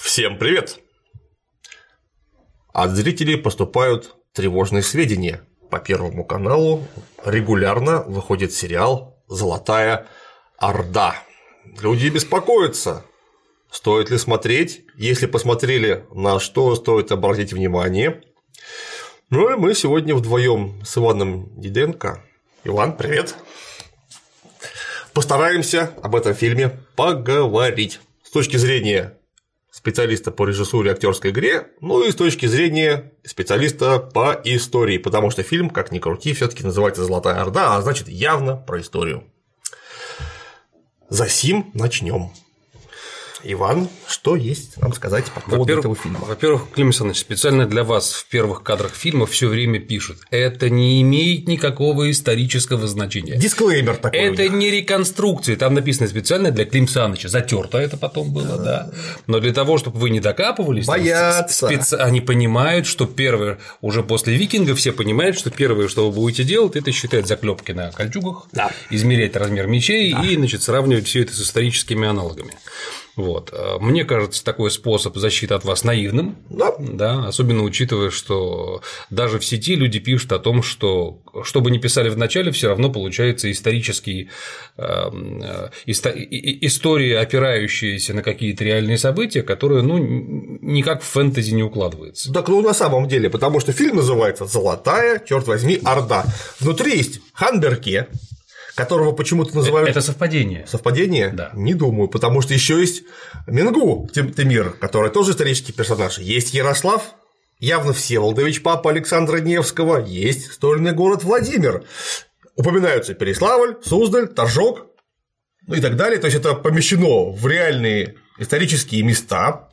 Всем привет! От зрителей поступают тревожные сведения. По Первому каналу регулярно выходит сериал «Золотая Орда». Люди беспокоятся, стоит ли смотреть, если посмотрели, на что стоит обратить внимание. Ну и мы сегодня вдвоем с Иваном Диденко. Иван, привет! Постараемся об этом фильме поговорить с точки зрения специалиста по режиссуре и актерской игре, ну и с точки зрения специалиста по истории, потому что фильм, как ни крути, все таки называется «Золотая Орда», а значит явно про историю. За сим начнем. Иван, что есть нам сказать по поводу этого фильма? Во-первых, Клим Александрович, специально для вас в первых кадрах фильма все время пишут, это не имеет никакого исторического значения. Дисклеймер такой. Это не реконструкция, там написано специально для Клим Александровича, затерто это потом было, да. Но для того, чтобы вы не докапывались, Боятся. Специ... они понимают, что первое, уже после викинга все понимают, что первое, что вы будете делать, это считать заклепки на кольчугах, да. измерять размер мечей да. и, значит, сравнивать все это с историческими аналогами. Вот. Э, мне кажется, такой способ защиты от вас наивным, да. Да, особенно учитывая, что даже в сети люди пишут о том, что что бы ни писали в начале, все равно получается исторический эм, э, истории, опирающиеся на какие-то реальные события, которые ну, никак в фэнтези не укладываются. Так, ну на самом деле, потому что фильм называется Золотая, черт возьми, Орда. Внутри есть Ханберке, которого почему-то называют… Это совпадение. Совпадение? Да. Не думаю, потому что еще есть Мингу Темир, который тоже исторический персонаж. Есть Ярослав, явно Всеволодович, папа Александра Невского, есть стольный город Владимир. Упоминаются Переславль, Суздаль, Торжок, ну и так далее. То есть это помещено в реальные исторические места,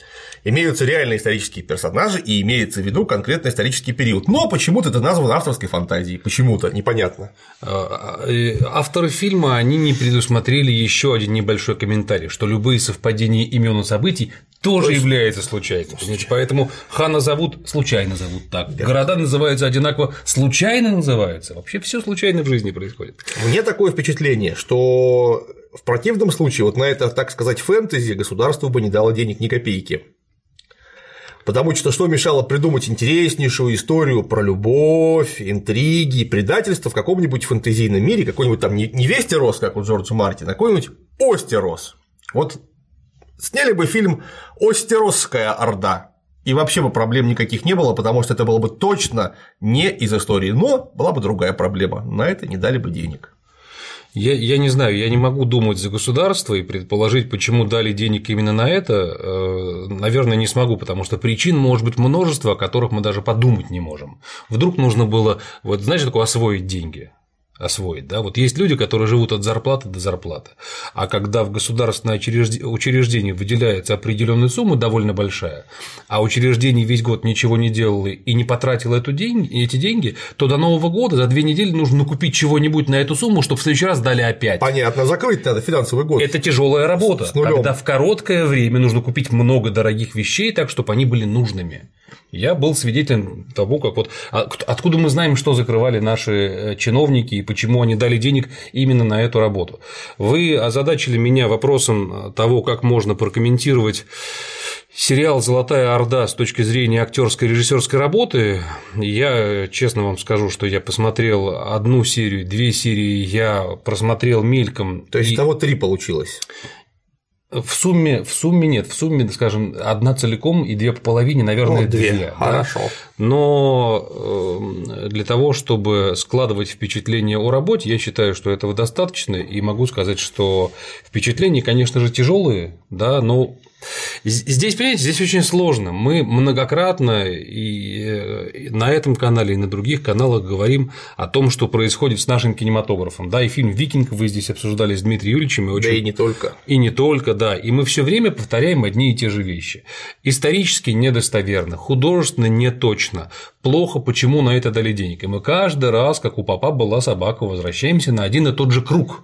имеются реальные исторические персонажи и имеется в виду конкретный исторический период. Но почему-то это названо авторской фантазией, почему-то, непонятно. А, а, авторы фильма, они не предусмотрели еще один небольшой комментарий, что любые совпадения имен и событий тоже есть... являются случайным. Понимаете? Поэтому хана зовут случайно зовут так. Да. Города называются одинаково, случайно называются. Вообще все случайно в жизни происходит. Мне такое впечатление, что в противном случае, вот на это, так сказать, фэнтези государство бы не дало денег ни копейки. Потому что что мешало придумать интереснейшую историю про любовь, интриги, предательство в каком-нибудь фэнтезийном мире, какой-нибудь там не Вестерос, как у Джорджа Мартина, а какой-нибудь Остерос. Вот сняли бы фильм «Остеросская Орда», и вообще бы проблем никаких не было, потому что это было бы точно не из истории, но была бы другая проблема, на это не дали бы денег. Я, я не знаю, я не могу думать за государство и предположить, почему дали денег именно на это, э, наверное, не смогу, потому что причин может быть множество, о которых мы даже подумать не можем. Вдруг нужно было, вот знаешь, такое освоить деньги освоить. Да? Вот есть люди, которые живут от зарплаты до зарплаты, а когда в государственное учреждение выделяется определенная сумма довольно большая, а учреждение весь год ничего не делало и не потратило эту день, эти деньги, то до Нового года за две недели нужно накупить чего-нибудь на эту сумму, чтобы в следующий раз дали опять. Понятно, закрыть надо финансовый год. Это тяжелая работа, когда в короткое время нужно купить много дорогих вещей так, чтобы они были нужными. Я был свидетелем того, как вот а, откуда мы знаем, что закрывали наши э, чиновники и почему они дали денег именно на эту работу. Вы озадачили меня вопросом того, как можно прокомментировать сериал «Золотая Орда» с точки зрения актерской и режиссерской работы. Я честно вам скажу, что я посмотрел одну серию, две серии я просмотрел мельком. То есть и... того три получилось. В сумме, в сумме нет, в сумме, скажем, одна целиком и две по половине, наверное, ну, две. две Хорошо. Да? Но э, для того, чтобы складывать впечатление о работе, я считаю, что этого достаточно, и могу сказать, что впечатления, конечно же, тяжелые, да, но Здесь, понимаете, здесь очень сложно. Мы многократно и на этом канале, и на других каналах говорим о том, что происходит с нашим кинематографом. Да, и фильм Викинг вы здесь обсуждали с Дмитрием Юрьевичем. И очень... Да и не только. И не только, да. И мы все время повторяем одни и те же вещи. Исторически недостоверно, художественно не точно, плохо, почему на это дали денег. И мы каждый раз, как у папа была собака, возвращаемся на один и тот же круг.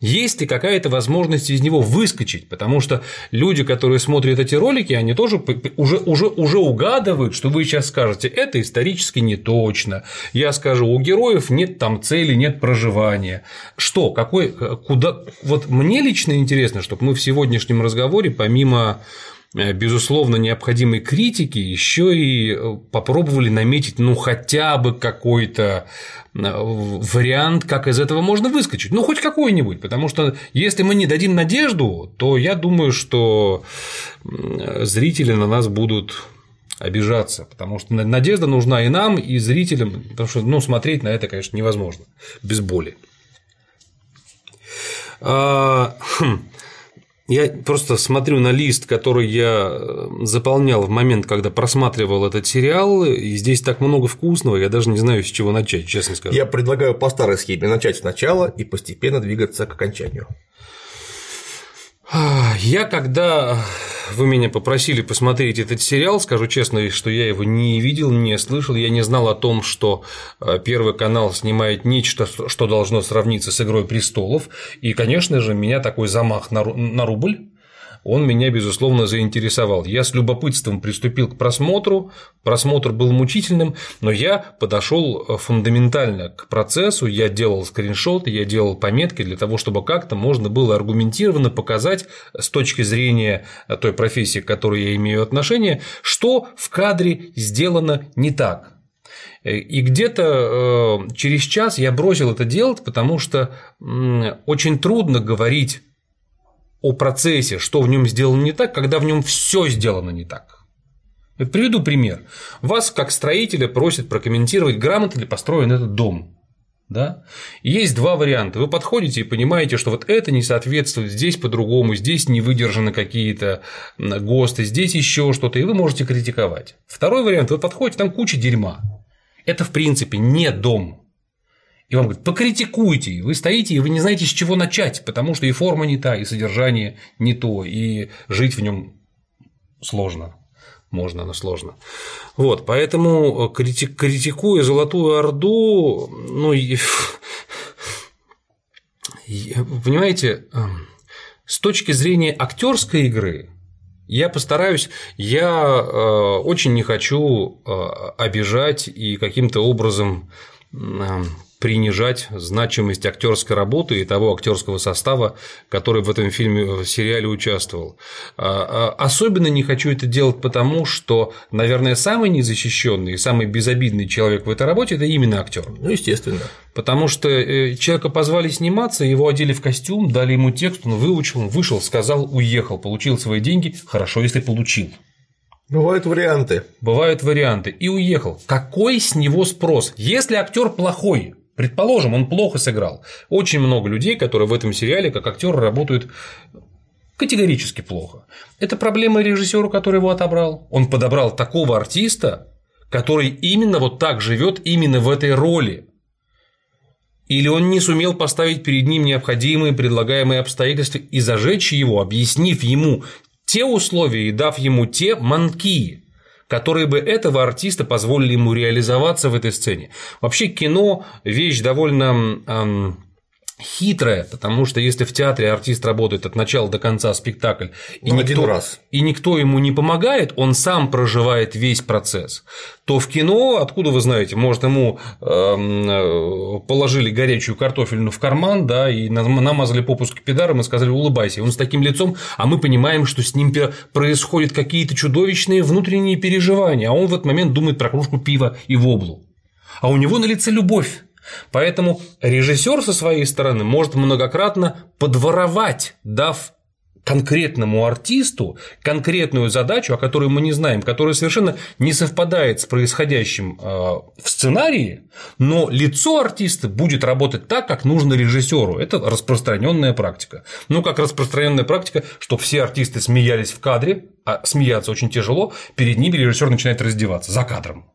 Есть ли какая-то возможность из него выскочить? Потому что люди, которые смотрят эти ролики, они тоже уже, уже, уже угадывают, что вы сейчас скажете, это исторически не точно. Я скажу, у героев нет там цели, нет проживания. Что, какой, куда. Вот мне лично интересно, чтобы мы в сегодняшнем разговоре, помимо э, безусловно, необходимой критики, еще и э, попробовали наметить, ну, хотя бы какой-то вариант, как из этого можно выскочить. Ну, хоть какой-нибудь, потому что если мы не дадим надежду, то я думаю, что зрители на нас будут обижаться, потому что надежда нужна и нам, и зрителям, потому что ну, смотреть на это, конечно, невозможно без боли. А, хм, я просто смотрю на лист, который я э, заполнял в момент, когда просматривал этот сериал, и здесь так много вкусного, я даже не знаю, с чего начать, честно скажу. Я предлагаю по старой схеме начать сначала и постепенно двигаться к окончанию. Я когда вы меня попросили посмотреть этот сериал, скажу честно, что я его не видел, не слышал, я не знал о том, что э, Первый канал снимает нечто, что должно сравниться с «Игрой престолов», и, конечно же, меня такой замах на рубль он меня, безусловно, заинтересовал. Я с любопытством приступил к просмотру, просмотр был мучительным, но я подошел э, фундаментально к процессу, я делал скриншоты, я делал пометки для того, чтобы как-то можно было аргументированно показать с точки зрения э, той профессии, к которой я имею отношение, что в кадре сделано не так. Э, и где-то через час я бросил это делать, потому что очень трудно говорить о процессе, что в нем сделано не так, когда в нем все сделано не так. Приведу пример. Вас, как строителя, просят прокомментировать, грамотно ли построен этот дом. Да? есть два варианта. Вы подходите и понимаете, что вот это не соответствует, здесь по-другому, здесь не выдержаны какие-то ГОСТы, здесь еще что-то, и вы можете критиковать. Второй вариант, вы подходите, там куча дерьма. Это, в принципе, не дом и вам говорят, покритикуйте, вы стоите, и вы не знаете, с чего начать, потому что и форма не та, и содержание не то, и жить в нем сложно. Можно, но сложно. Вот, поэтому критикуя Золотую Орду, ну, понимаете, эм, с точки зрения актерской игры, я постараюсь, я э, очень не хочу э, обижать и каким-то образом эм, принижать значимость актерской работы и того актерского состава, который в этом фильме, в сериале участвовал. А, а, особенно не хочу это делать потому, что, наверное, самый незащищенный и самый безобидный человек в этой работе – это именно актер. Ну, естественно. Потому что э, человека позвали сниматься, его одели в костюм, дали ему текст, он выучил, он вышел, сказал, уехал, получил свои деньги. Хорошо, если получил. Бывают варианты. Бывают варианты. И уехал. Какой с него спрос? Если актер плохой, Предположим, он плохо сыграл. Очень много людей, которые в этом сериале как актеры работают категорически плохо. Это проблема режиссера, который его отобрал. Он подобрал такого артиста, который именно вот так живет именно в этой роли. Или он не сумел поставить перед ним необходимые предлагаемые обстоятельства и зажечь его, объяснив ему те условия и дав ему те манки, которые бы этого артиста позволили ему реализоваться в этой сцене. Вообще кино – вещь довольно эм, хитрая, потому что если в театре артист работает от начала до конца спектакль, и, ну, никто, раз. и никто ему не помогает, он сам проживает весь процесс, то в кино, откуда вы знаете, может, ему э, положили горячую картофельную в карман, да, и намазали попуск педаром и сказали улыбайся. Он с таким лицом, а мы понимаем, что с ним происходят какие-то чудовищные внутренние переживания, а он в этот момент думает про кружку пива и воблу. А у него на лице любовь Поэтому режиссер со своей стороны может многократно подворовать, дав конкретному артисту конкретную задачу, о которой мы не знаем, которая совершенно не совпадает с происходящим э, в сценарии, но лицо артиста будет работать так, как нужно режиссеру. Это распространенная практика. Ну, как распространенная практика, что все артисты смеялись в кадре, а смеяться очень тяжело, перед ними режиссер начинает раздеваться за кадром.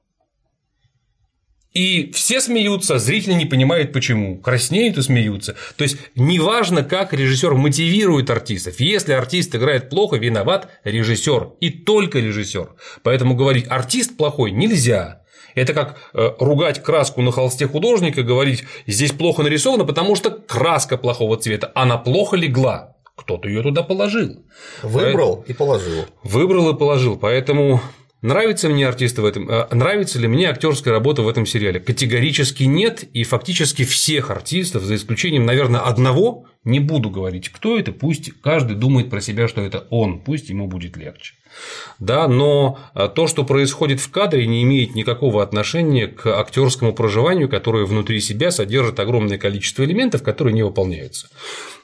И все смеются, зрители не понимают почему, краснеют и смеются. То есть неважно, как режиссер мотивирует артистов. Если артист играет плохо, виноват режиссер и только режиссер. Поэтому говорить артист плохой нельзя. Это как э, ругать краску на холсте художника, говорить здесь плохо нарисовано, потому что краска плохого цвета, она плохо легла. Кто-то ее туда положил. Выбрал и положил. Выбрал и положил. Поэтому Нравится мне артисты в этом, э, нравится ли мне актерская работа в этом сериале? Категорически нет, и фактически всех артистов, за исключением, наверное, одного, не буду говорить, кто это, пусть каждый думает про себя, что это он, пусть ему будет легче. Да, но а, то, что происходит в кадре, не имеет никакого отношения к актерскому проживанию, которое внутри себя содержит огромное количество элементов, которые не выполняются.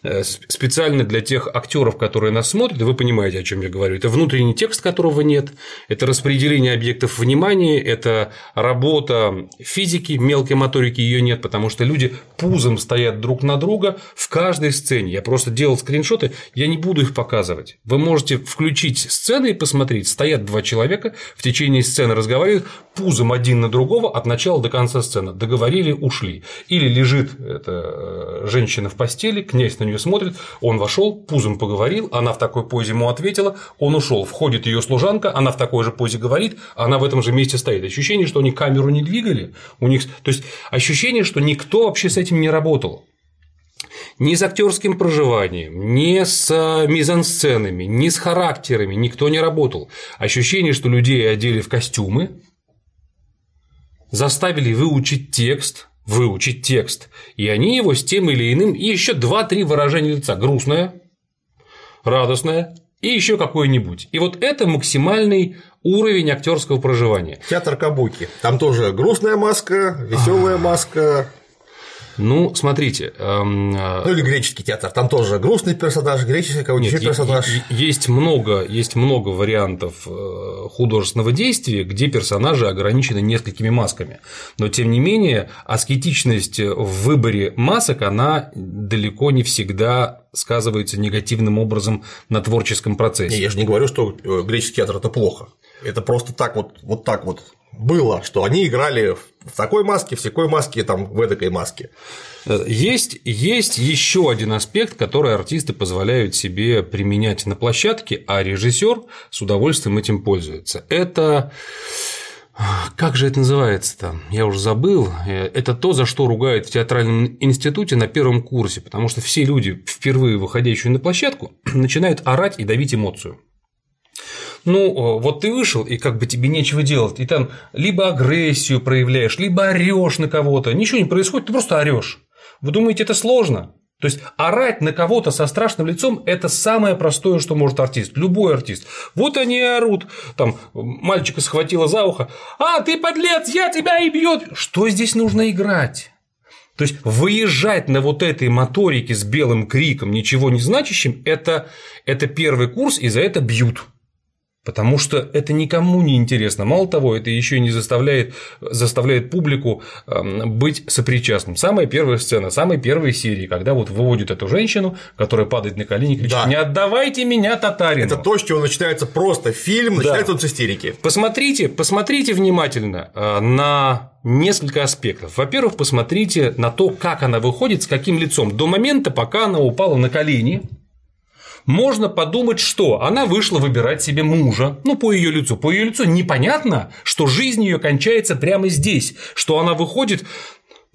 Э, специально для тех актеров, которые нас смотрят, вы понимаете, о чем я говорю. Это внутренний текст, которого нет, это распределение объектов внимания, это работа физики, мелкой моторики ее нет, потому что люди пузом стоят друг на друга в каждой сцене. Я просто делал скриншоты, я не буду их показывать. Вы можете включить сцены и посмотреть. Стоят два человека, в течение сцены разговаривают, пузом один на другого от начала до конца сцены. Договорили, ушли. Или лежит эта э, женщина в постели, князь на нее смотрит, он вошел, пузом поговорил, она в такой позе ему ответила, он ушел, входит ее служанка, она в такой же позе говорит, она в этом же месте стоит. Ощущение, что они камеру не двигали, у них, то есть ощущение, что никто вообще с этим не работал ни с актерским проживанием, ни с э, мизансценами, ни с характерами никто не работал. Ощущение, что людей одели в костюмы, заставили выучить текст, выучить текст, и они его с тем или иным, и еще два-три выражения лица – грустное, радостное и еще какое-нибудь. И вот это максимальный уровень актерского проживания. Театр Кабуки. Там тоже грустная маска, веселая маска, ну, смотрите. Эм, э, ну или греческий театр, там тоже грустный персонаж, греческий еще персонаж. Есть много, есть много вариантов э, художественного действия, где персонажи ограничены несколькими масками. Но тем не менее, аскетичность в выборе масок, она далеко не всегда сказывается негативным образом на творческом процессе. Не, я же не говорю, что э, греческий театр это плохо. Это просто так вот, вот так вот было, что они играли в такой маске, в такой маске, там, в этой маске. Есть, есть еще один аспект, который артисты позволяют себе применять на площадке, а режиссер с удовольствием этим пользуется. Это как же это называется-то? Я уже забыл. Это то, за что ругают в театральном институте на первом курсе, потому что все люди, впервые выходящие на площадку, начинают орать и давить эмоцию ну, вот ты вышел, и как бы тебе нечего делать, и там либо агрессию проявляешь, либо орешь на кого-то, ничего не происходит, ты просто орешь. Вы думаете, это сложно? То есть орать на кого-то со страшным лицом – это самое простое, что может артист, любой артист. Вот они и орут, там мальчика схватило за ухо, а ты подлец, я тебя и бьет. Что здесь нужно играть? То есть выезжать на вот этой моторике с белым криком, ничего не значащим, это, это первый курс, и за это бьют. Потому что это никому не интересно. Мало того, это еще не заставляет, заставляет публику эм, быть сопричастным. Самая первая сцена, самой первой серии, когда вот выводят эту женщину, которая падает на колени и кричит: да. Не отдавайте меня татарину. Это то, с чего начинается просто фильм, начинается да. он с истерики. Посмотрите, посмотрите внимательно э, на несколько аспектов. Во-первых, посмотрите на то, как она выходит, с каким лицом. До момента, пока она упала на колени, можно подумать, что она вышла выбирать себе мужа, ну, по ее лицу. По ее лицу непонятно, что жизнь ее кончается прямо здесь, что она выходит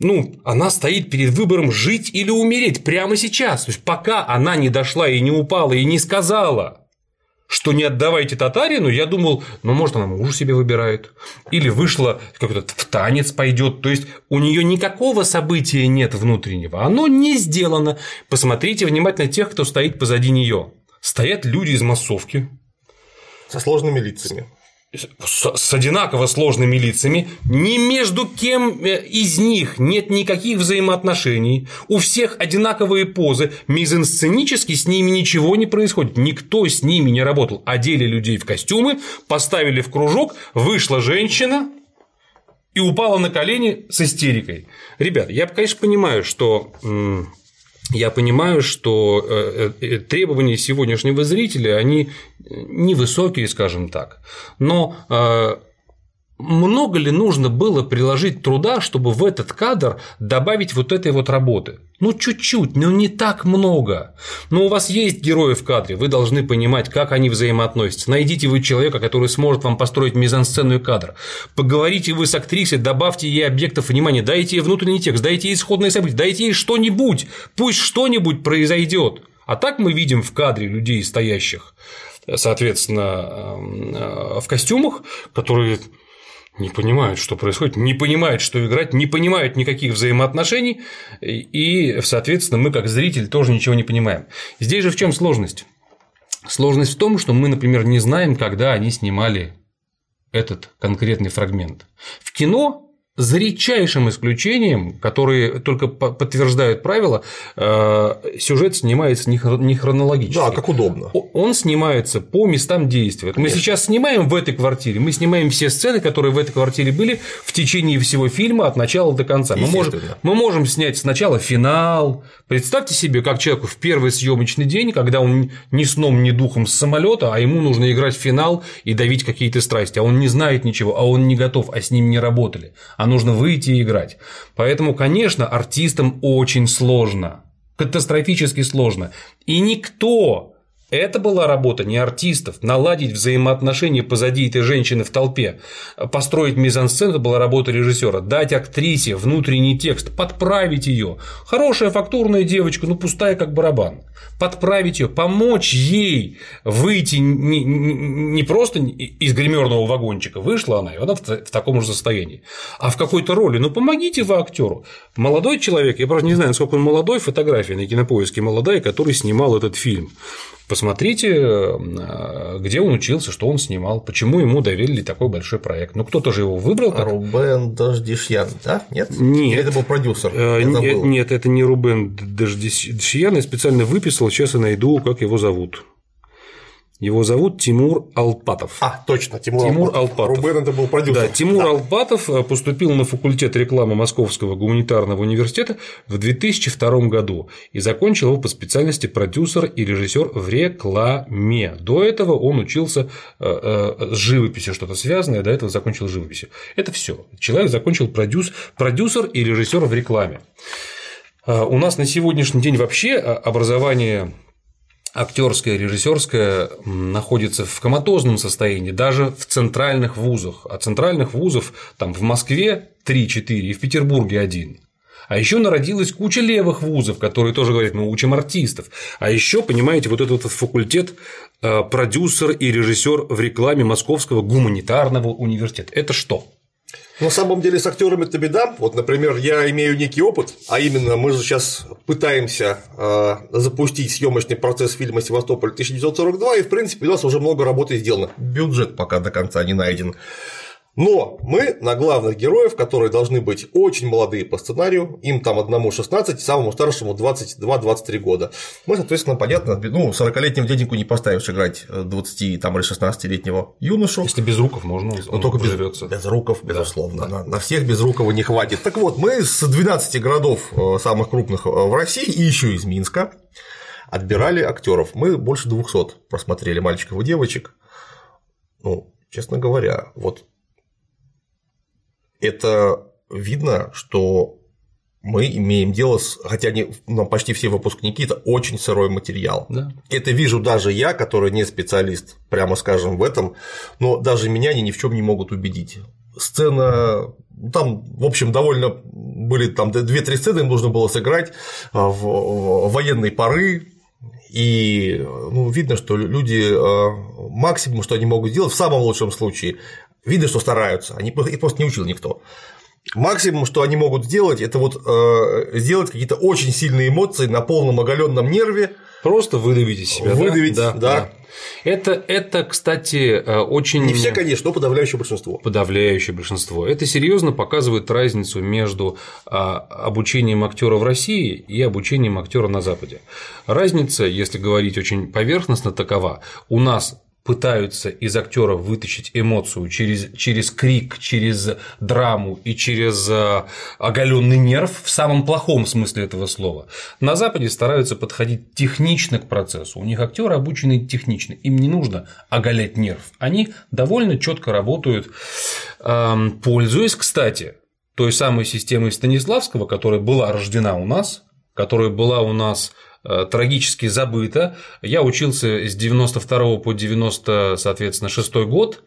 ну, она стоит перед выбором жить или умереть прямо сейчас. То есть, пока она не дошла и не упала и не сказала, что не отдавайте татарину, я думал, ну, может, она мужа себе выбирает, или вышла как-то в танец пойдет, то есть у нее никакого события нет внутреннего, оно не сделано. Посмотрите внимательно тех, кто стоит позади нее. Стоят люди из массовки. Со сложными лицами с, с одинаково сложными лицами, ни между кем э, из них нет никаких взаимоотношений, у всех одинаковые позы, мизансценически с ними ничего не происходит, никто с ними не работал, одели людей в костюмы, поставили в кружок, вышла женщина и упала на колени с истерикой. Ребят, я, конечно, понимаю, что я понимаю, что э, э, требования сегодняшнего зрителя, они невысокие, скажем так, но э, много ли нужно было приложить труда, чтобы в этот кадр добавить вот этой вот работы? Ну, чуть-чуть, но не так много. Но у вас есть герои в кадре, вы должны понимать, как они взаимоотносятся. Найдите вы человека, который сможет вам построить мизансценную кадр. Поговорите вы с актрисой, добавьте ей объектов внимания, дайте ей внутренний текст, дайте ей исходные события, дайте ей что-нибудь, пусть что-нибудь произойдет. А так мы видим в кадре людей, стоящих, соответственно, э, в костюмах, которые не понимают, что происходит, не понимают, что играть, не понимают никаких взаимоотношений, и, соответственно, мы как зритель тоже ничего не понимаем. Здесь же в чем сложность? Сложность в том, что мы, например, не знаем, когда они снимали этот конкретный фрагмент. В кино за редчайшим исключением, которые только подтверждают правила, э, сюжет снимается не хронологически. Да, как удобно. Он снимается по местам действия. Конечно. Мы сейчас снимаем в этой квартире, мы снимаем все сцены, которые в этой квартире были в течение всего фильма от начала до конца. Мы можем, мы можем снять сначала финал. Представьте себе, как человеку в первый съемочный день, когда он ни сном, ни духом с самолета, а ему нужно играть финал и давить какие-то страсти, а он не знает ничего, а он не готов, а с ним не работали. А нужно выйти и играть. Поэтому, конечно, артистам очень сложно, катастрофически сложно. И никто это была работа не артистов. Наладить взаимоотношения позади этой женщины в толпе, построить мизансцену – была работа режиссера. Дать актрисе внутренний текст, подправить ее. Хорошая фактурная девочка, ну пустая как барабан. Подправить ее, помочь ей выйти не, не просто из гримерного вагончика, вышла она, и она в таком же состоянии, а в какой-то роли. Ну помогите вы актеру. Молодой человек, я просто не знаю, насколько он молодой, фотография на кинопоиске молодая, который снимал этот фильм. Посмотрите, э, где он учился, что он снимал, почему ему доверили такой большой проект. Ну, кто-то же его выбрал. Как... Рубен Дождишьян, да? Нет? Нет. Или это был продюсер? Э, нет, это не Рубен Дождишьян. Я специально выписал, сейчас я найду, как его зовут. Его зовут Тимур Алпатов. А, точно, Тимур, Тимур Алпатов. Алпатов. Рубен это был продюсер. Да, Тимур да. Алпатов э, поступил на факультет рекламы Московского гуманитарного университета в 2002 году и закончил его по специальности продюсер и режиссер в рекламе. До этого он учился э, э, с живописью что-то связанное, до этого закончил живописью. Это все. Человек закончил продюс... продюсер и режиссер в рекламе. У нас на сегодняшний день вообще образование актерская, режиссерская находится в коматозном состоянии даже в центральных вузах. А центральных вузов там в Москве 3-4 и в Петербурге один. А еще народилась куча левых вузов, которые тоже говорят, мы учим артистов. А еще, понимаете, вот этот факультет э, продюсер и режиссер в рекламе Московского гуманитарного университета. Это что? На самом деле с актерами это беда. Вот, например, я имею некий опыт, а именно мы же сейчас пытаемся э, запустить съемочный процесс фильма Севастополь 1942, и в принципе у нас уже много работы сделано. Бюджет пока до конца не найден. Но мы на главных героев, которые должны быть очень молодые по сценарию, им там одному 16, самому старшему 22-23 года. Мы, соответственно, понятно, ну, 40-летнему дяденьку не поставишь играть 20 там, или 16-летнего юношу. Если без руков можно, он Но только без, без руков, безусловно. Да. На, на всех без рукова не хватит. Так вот, мы с 12 городов э, самых крупных э, в России и еще из Минска отбирали актеров. Мы больше 200 просмотрели мальчиков и девочек. Ну, честно говоря, вот это видно, что мы имеем дело с, хотя они, ну, почти все выпускники, это очень сырой материал. Да. Это вижу даже я, который не специалист, прямо скажем, в этом, но даже меня они ни в чем не могут убедить. Сцена, ну, там, в общем, довольно были там две-три сцены, им нужно было сыграть а, в военной поры, и ну, видно, что люди а, максимум, что они могут сделать, в самом лучшем случае, Видно, что стараются, они их просто не учил никто. Максимум, что они могут сделать, это вот э, сделать какие-то очень сильные эмоции на полном оголенном нерве. Просто выдавить из себя. Выдавить, да. да. да. Это, это, кстати, э, очень. Не все, конечно, но подавляющее большинство. Подавляющее большинство. Это серьезно показывает разницу между а, обучением актера в России и обучением актера на Западе. Разница, если говорить очень поверхностно, такова. У нас пытаются из актера вытащить эмоцию через, через крик, через драму и через э, оголенный нерв в самом плохом смысле этого слова. На Западе стараются подходить технично к процессу. У них актеры обучены технично, им не нужно оголять нерв. Они довольно четко работают, эм, пользуясь, кстати, той самой системой Станиславского, которая была рождена у нас, которая была у нас трагически забыто. Я учился с 92 по 90, соответственно, 6 год,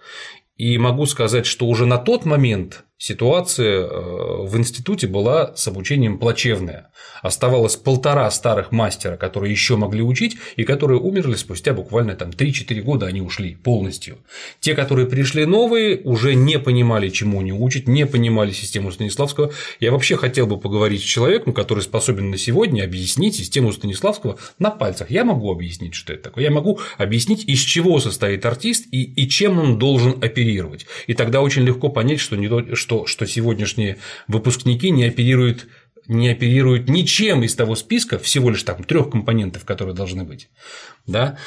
и могу сказать, что уже на тот момент ситуация э, в институте была с обучением плачевная. Оставалось полтора старых мастера, которые еще могли учить, и которые умерли спустя буквально там 3-4 года, они ушли полностью. Те, которые пришли новые, уже не понимали, чему они учат, не понимали систему Станиславского. Я вообще хотел бы поговорить с человеком, который способен на сегодня объяснить систему Станиславского на пальцах. Я могу объяснить, что это такое. Я могу объяснить, из чего состоит артист и, и чем он должен оперировать. И тогда очень легко понять, что, не то, что что, что сегодняшние выпускники не оперируют не оперируют ничем из того списка, всего лишь там трех компонентов, которые должны быть, да,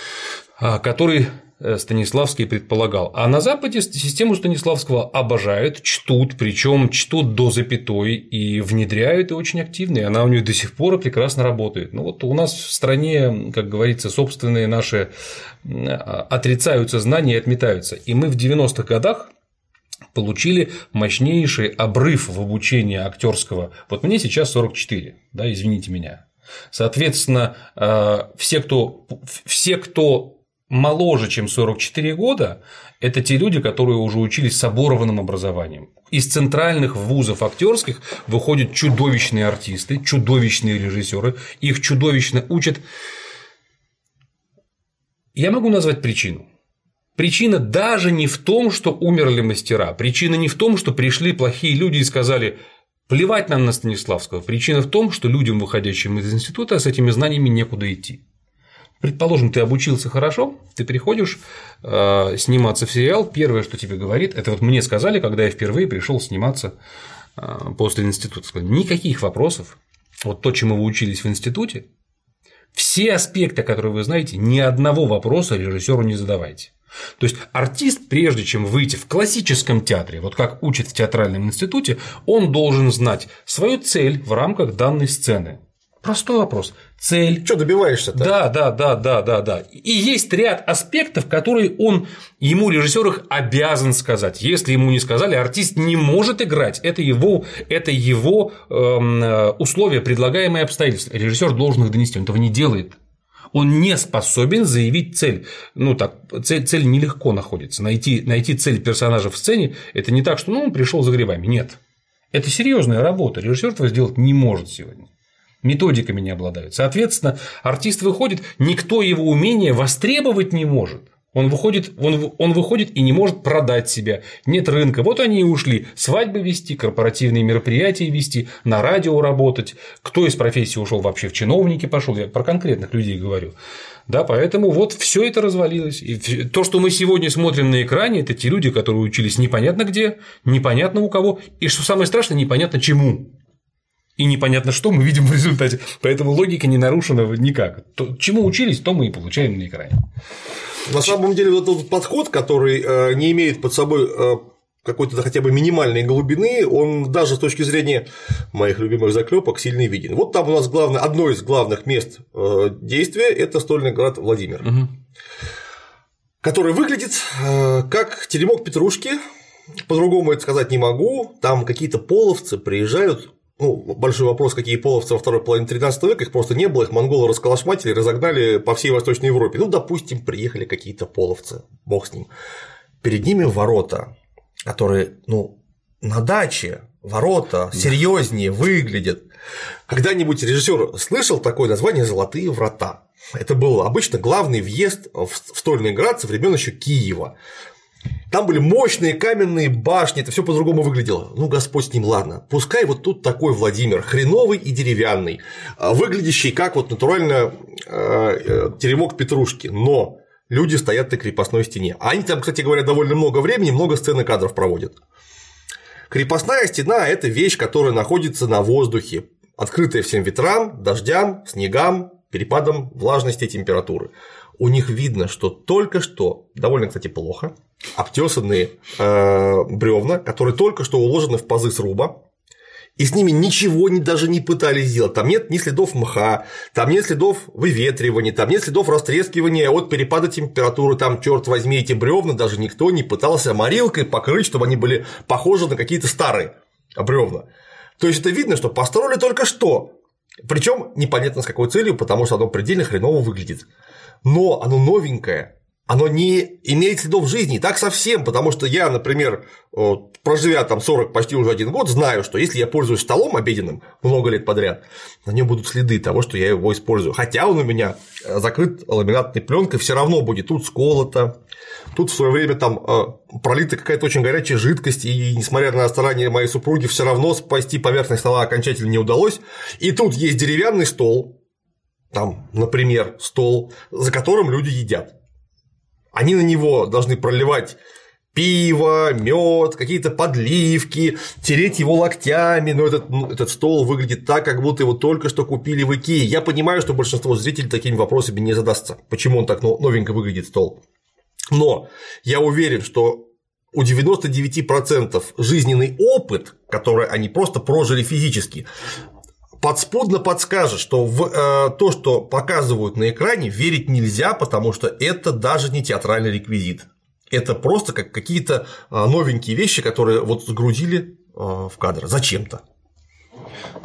а, который э, Станиславский предполагал. А на Западе систему Станиславского обожают, чтут, причем чтут до запятой и внедряют и очень активно, и она у них до сих пор прекрасно работает. Ну вот у нас в стране, как говорится, собственные наши отрицаются знания и отметаются. И мы в 90-х годах получили мощнейший обрыв в обучении актерского. Вот мне сейчас 44, да, извините меня. Соответственно, э, все, кто, все, кто моложе, чем 44 года, это те люди, которые уже учились с оборванным образованием. Из центральных вузов актерских выходят чудовищные артисты, чудовищные режиссеры, их чудовищно учат. Я могу назвать причину. Причина даже не в том, что умерли мастера, причина не в том, что пришли плохие люди и сказали плевать нам на Станиславского, причина в том, что людям, выходящим из института, с этими знаниями некуда идти. Предположим, ты обучился хорошо, ты приходишь э, сниматься в сериал, первое, что тебе говорит, это вот мне сказали, когда я впервые пришел сниматься э, после института, сказали, никаких вопросов, вот то, чему вы учились в институте, все аспекты, которые вы знаете, ни одного вопроса режиссеру не задавайте. То есть артист, прежде чем выйти в классическом театре, вот как учат в театральном институте, он должен знать свою цель в рамках данной сцены. Простой вопрос. Цель. Что добиваешься-то? Да, да, да, да, да, да. И есть ряд аспектов, которые он ему режиссер их обязан сказать. Если ему не сказали, артист не может играть. Это его, это его эм, э, условия, предлагаемые обстоятельства. Режиссер должен их донести. Он этого не делает он не способен заявить цель. Ну так, цель, цель нелегко находится. Найти, найти цель персонажа в сцене – это не так, что ну, он пришел за грибами. Нет. Это серьезная работа. Режиссер этого сделать не может сегодня методиками не обладают. Соответственно, артист выходит, никто его умения востребовать не может. Он выходит, он, он выходит и не может продать себя. Нет рынка. Вот они и ушли. Свадьбы вести, корпоративные мероприятия вести, на радио работать. Кто из профессии ушел вообще в чиновники пошел? Я про конкретных людей говорю. Да, поэтому вот все это развалилось. И то, что мы сегодня смотрим на экране, это те люди, которые учились непонятно где, непонятно у кого, и что самое страшное, непонятно чему. И непонятно, что мы видим в результате. Поэтому логика не нарушена никак. То, чему учились, то мы и получаем на экране. На самом деле, вот этот подход, который э, не имеет под собой э, какой-то хотя бы минимальной глубины, он даже с точки зрения моих любимых заклепок сильно виден. Вот там у нас главное, одно из главных мест э, действия – это стольный град Владимир, угу. который выглядит как теремок Петрушки, по-другому это сказать не могу, там какие-то половцы приезжают ну, большой вопрос, какие половцы во второй половине 13 века, их просто не было, их монголы расколошматили, разогнали по всей Восточной Европе. Ну, допустим, приехали какие-то половцы, бог с ним. Перед ними ворота, которые, ну, на даче ворота серьезнее выглядят. Когда-нибудь режиссер слышал такое название Золотые врата. Это был обычно главный въезд в Стольный град со времен еще Киева. Там были мощные каменные башни, это все по-другому выглядело. Ну, Господь с ним, ладно. Пускай вот тут такой Владимир, хреновый и деревянный, а, выглядящий как вот натурально э, теремок Петрушки, но люди стоят на крепостной стене. А они там, кстати говоря, довольно много времени, много сцен и кадров проводят. Крепостная стена – это вещь, которая находится на воздухе, открытая всем ветрам, дождям, снегам, перепадам влажности и температуры у них видно, что только что, довольно, кстати, плохо, обтесанные э, бревна, которые только что уложены в пазы сруба, и с ними ничего не, даже не пытались сделать. Там нет ни следов мха, там нет следов выветривания, там нет следов растрескивания от перепада температуры, там, черт возьми, эти бревна даже никто не пытался морилкой покрыть, чтобы они были похожи на какие-то старые бревна. То есть это видно, что построили только что. Причем непонятно с какой целью, потому что оно предельно хреново выглядит но оно новенькое. Оно не имеет следов жизни, так совсем, потому что я, например, проживя там 40 почти уже один год, знаю, что если я пользуюсь столом обеденным много лет подряд, на нем будут следы того, что я его использую. Хотя он у меня э, закрыт ламинатной пленкой, все равно будет тут сколото, тут в свое время там э, пролита какая-то очень горячая жидкость, и несмотря на старания моей супруги, все равно спасти поверхность стола окончательно не удалось. И тут есть деревянный стол, там, например, стол, за которым люди едят. Они на него должны проливать пиво, мед, какие-то подливки, тереть его локтями, но этот, ну, этот стол выглядит так, как будто его только что купили в Икее. Я понимаю, что большинство зрителей такими вопросами не задастся, почему он так новенько выглядит стол. Но я уверен, что у 99% жизненный опыт, который они просто прожили физически, подспудно подскажет, что в э, то, что показывают на экране, верить нельзя, потому что это даже не театральный реквизит. Это просто как какие-то э, новенькие вещи, которые вот сгрузили э, в кадр зачем-то.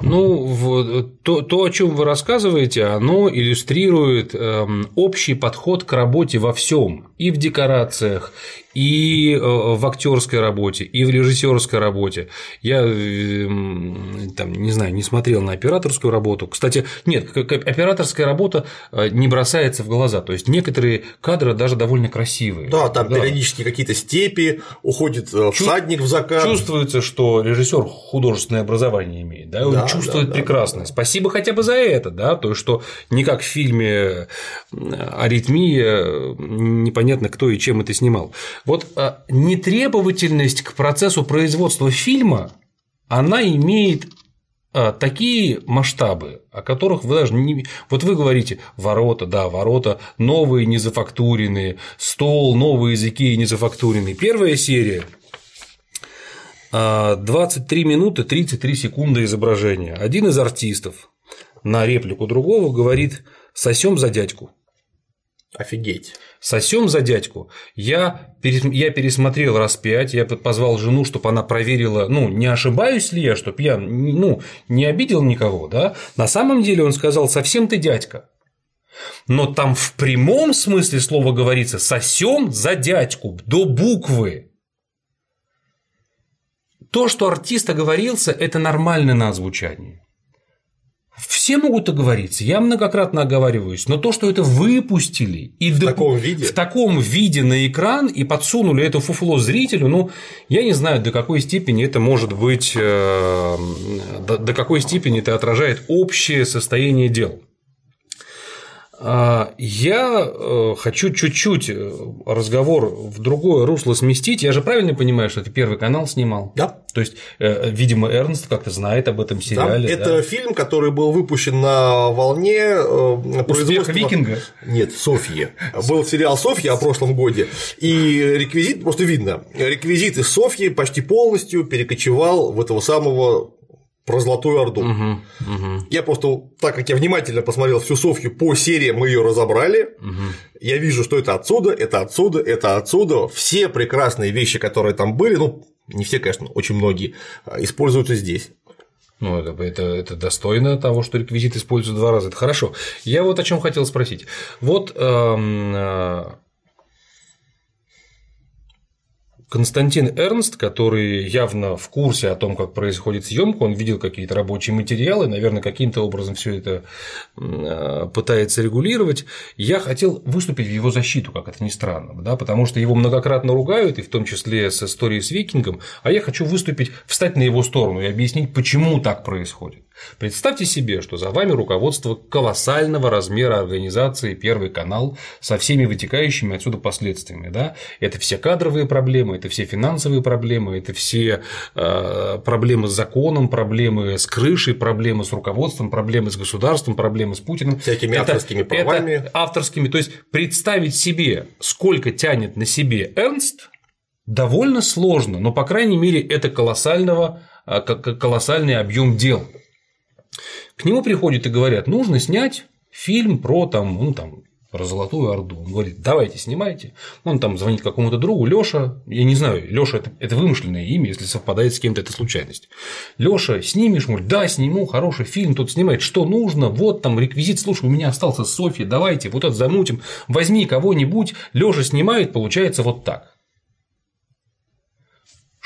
Ну, вот, то, то, о чем вы рассказываете, оно иллюстрирует эм, общий подход к работе во всем, и в декорациях, и э, в актерской работе, и в режиссерской работе. Я эм, там, не знаю, не смотрел на операторскую работу. Кстати, нет, операторская работа э, не бросается в глаза. То есть некоторые кадры даже довольно красивые. Да, там да. периодически какие-то степи, уходит э, всадник в закат. Чувствуется, что режиссер художественное образование имеет, да, он да, чувствует да, прекрасно. Да. Спасибо хотя бы за это, да, то, что не как в фильме Аритмия, непонятно кто и чем это снимал. Вот а, нетребовательность к процессу производства фильма, она имеет а, такие масштабы, о которых вы даже не... Вот вы говорите, ворота, да, ворота, новые незафактуренные, стол, новые языки незафактуренные. Первая серия 23 а, минуты 33 секунды изображения. Один из артистов на реплику другого говорит «сосем за дядьку». Офигеть. Сосем за дядьку. Я, я пересмотрел раз пять, я позвал жену, чтобы она проверила, ну, не ошибаюсь ли я, чтобы я ну, не обидел никого, да. На самом деле он сказал, совсем ты дядька. Но там в прямом смысле слова говорится сосем за дядьку до буквы. То, что артист оговорился, это нормально на озвучании. Все могут оговориться, я многократно оговариваюсь, но то, что это выпустили и в, доп... таком, виде? в таком виде на экран и подсунули это фуфло зрителю, ну, я не знаю, до какой степени это может быть, э, до какой степени это отражает общее состояние дел. А, я э, хочу чуть-чуть э, разговор в другое русло сместить. Я же правильно понимаю, что это первый канал снимал? Да. То есть, э, видимо, Эрнст как-то знает об этом сериале. Да, это да? фильм, который был выпущен на волне Успеха Викинга. Нет, Софьи. Был сериал Софья о прошлом годе, и реквизит просто видно. Реквизит из Софьи почти полностью перекочевал в этого самого про Золотую Орду. Угу, угу. Я просто, так как я внимательно посмотрел всю Софью по серии, мы ее разобрали. Угу. Я вижу, что это отсюда, это отсюда, это отсюда. Все прекрасные вещи, которые там были, ну, не все, конечно, очень многие, а, используются здесь. Ну, это, это, это достойно того, что реквизит используют два раза. Это хорошо. Я вот о чем хотел спросить. Вот эм, э, Константин Эрнст, который явно в курсе о том, как происходит съемка, он видел какие-то рабочие материалы, наверное, каким-то образом все это а, пытается регулировать. Я хотел выступить в его защиту, как это ни странно, да, потому что его многократно ругают, и в том числе с историей с Викингом, а я хочу выступить, встать на его сторону и объяснить, почему так происходит. Представьте себе, что за вами руководство колоссального размера организации Первый канал со всеми вытекающими отсюда последствиями. Да? Это все кадровые проблемы, это все финансовые проблемы, это все э, проблемы с законом, проблемы с крышей, проблемы с руководством, проблемы с государством, проблемы с Путиным. Всякими это, авторскими правами. Это авторскими. То есть представить себе, сколько тянет на себе Эрнст, довольно сложно, но, по крайней мере, это колоссального, э, колоссальный объем дел. К нему приходят и говорят, нужно снять фильм про там, ну, там, про Золотую Орду. Он говорит, давайте снимайте. Он там звонит какому-то другу, Лёша, я не знаю, Лёша это, это вымышленное имя, если совпадает с кем-то, это случайность. Лёша, снимешь, может, да, сниму, хороший фильм, тут снимает, что нужно, вот там реквизит, слушай, у меня остался Софья, давайте вот это замутим, возьми кого-нибудь, Лёша снимает, получается вот так.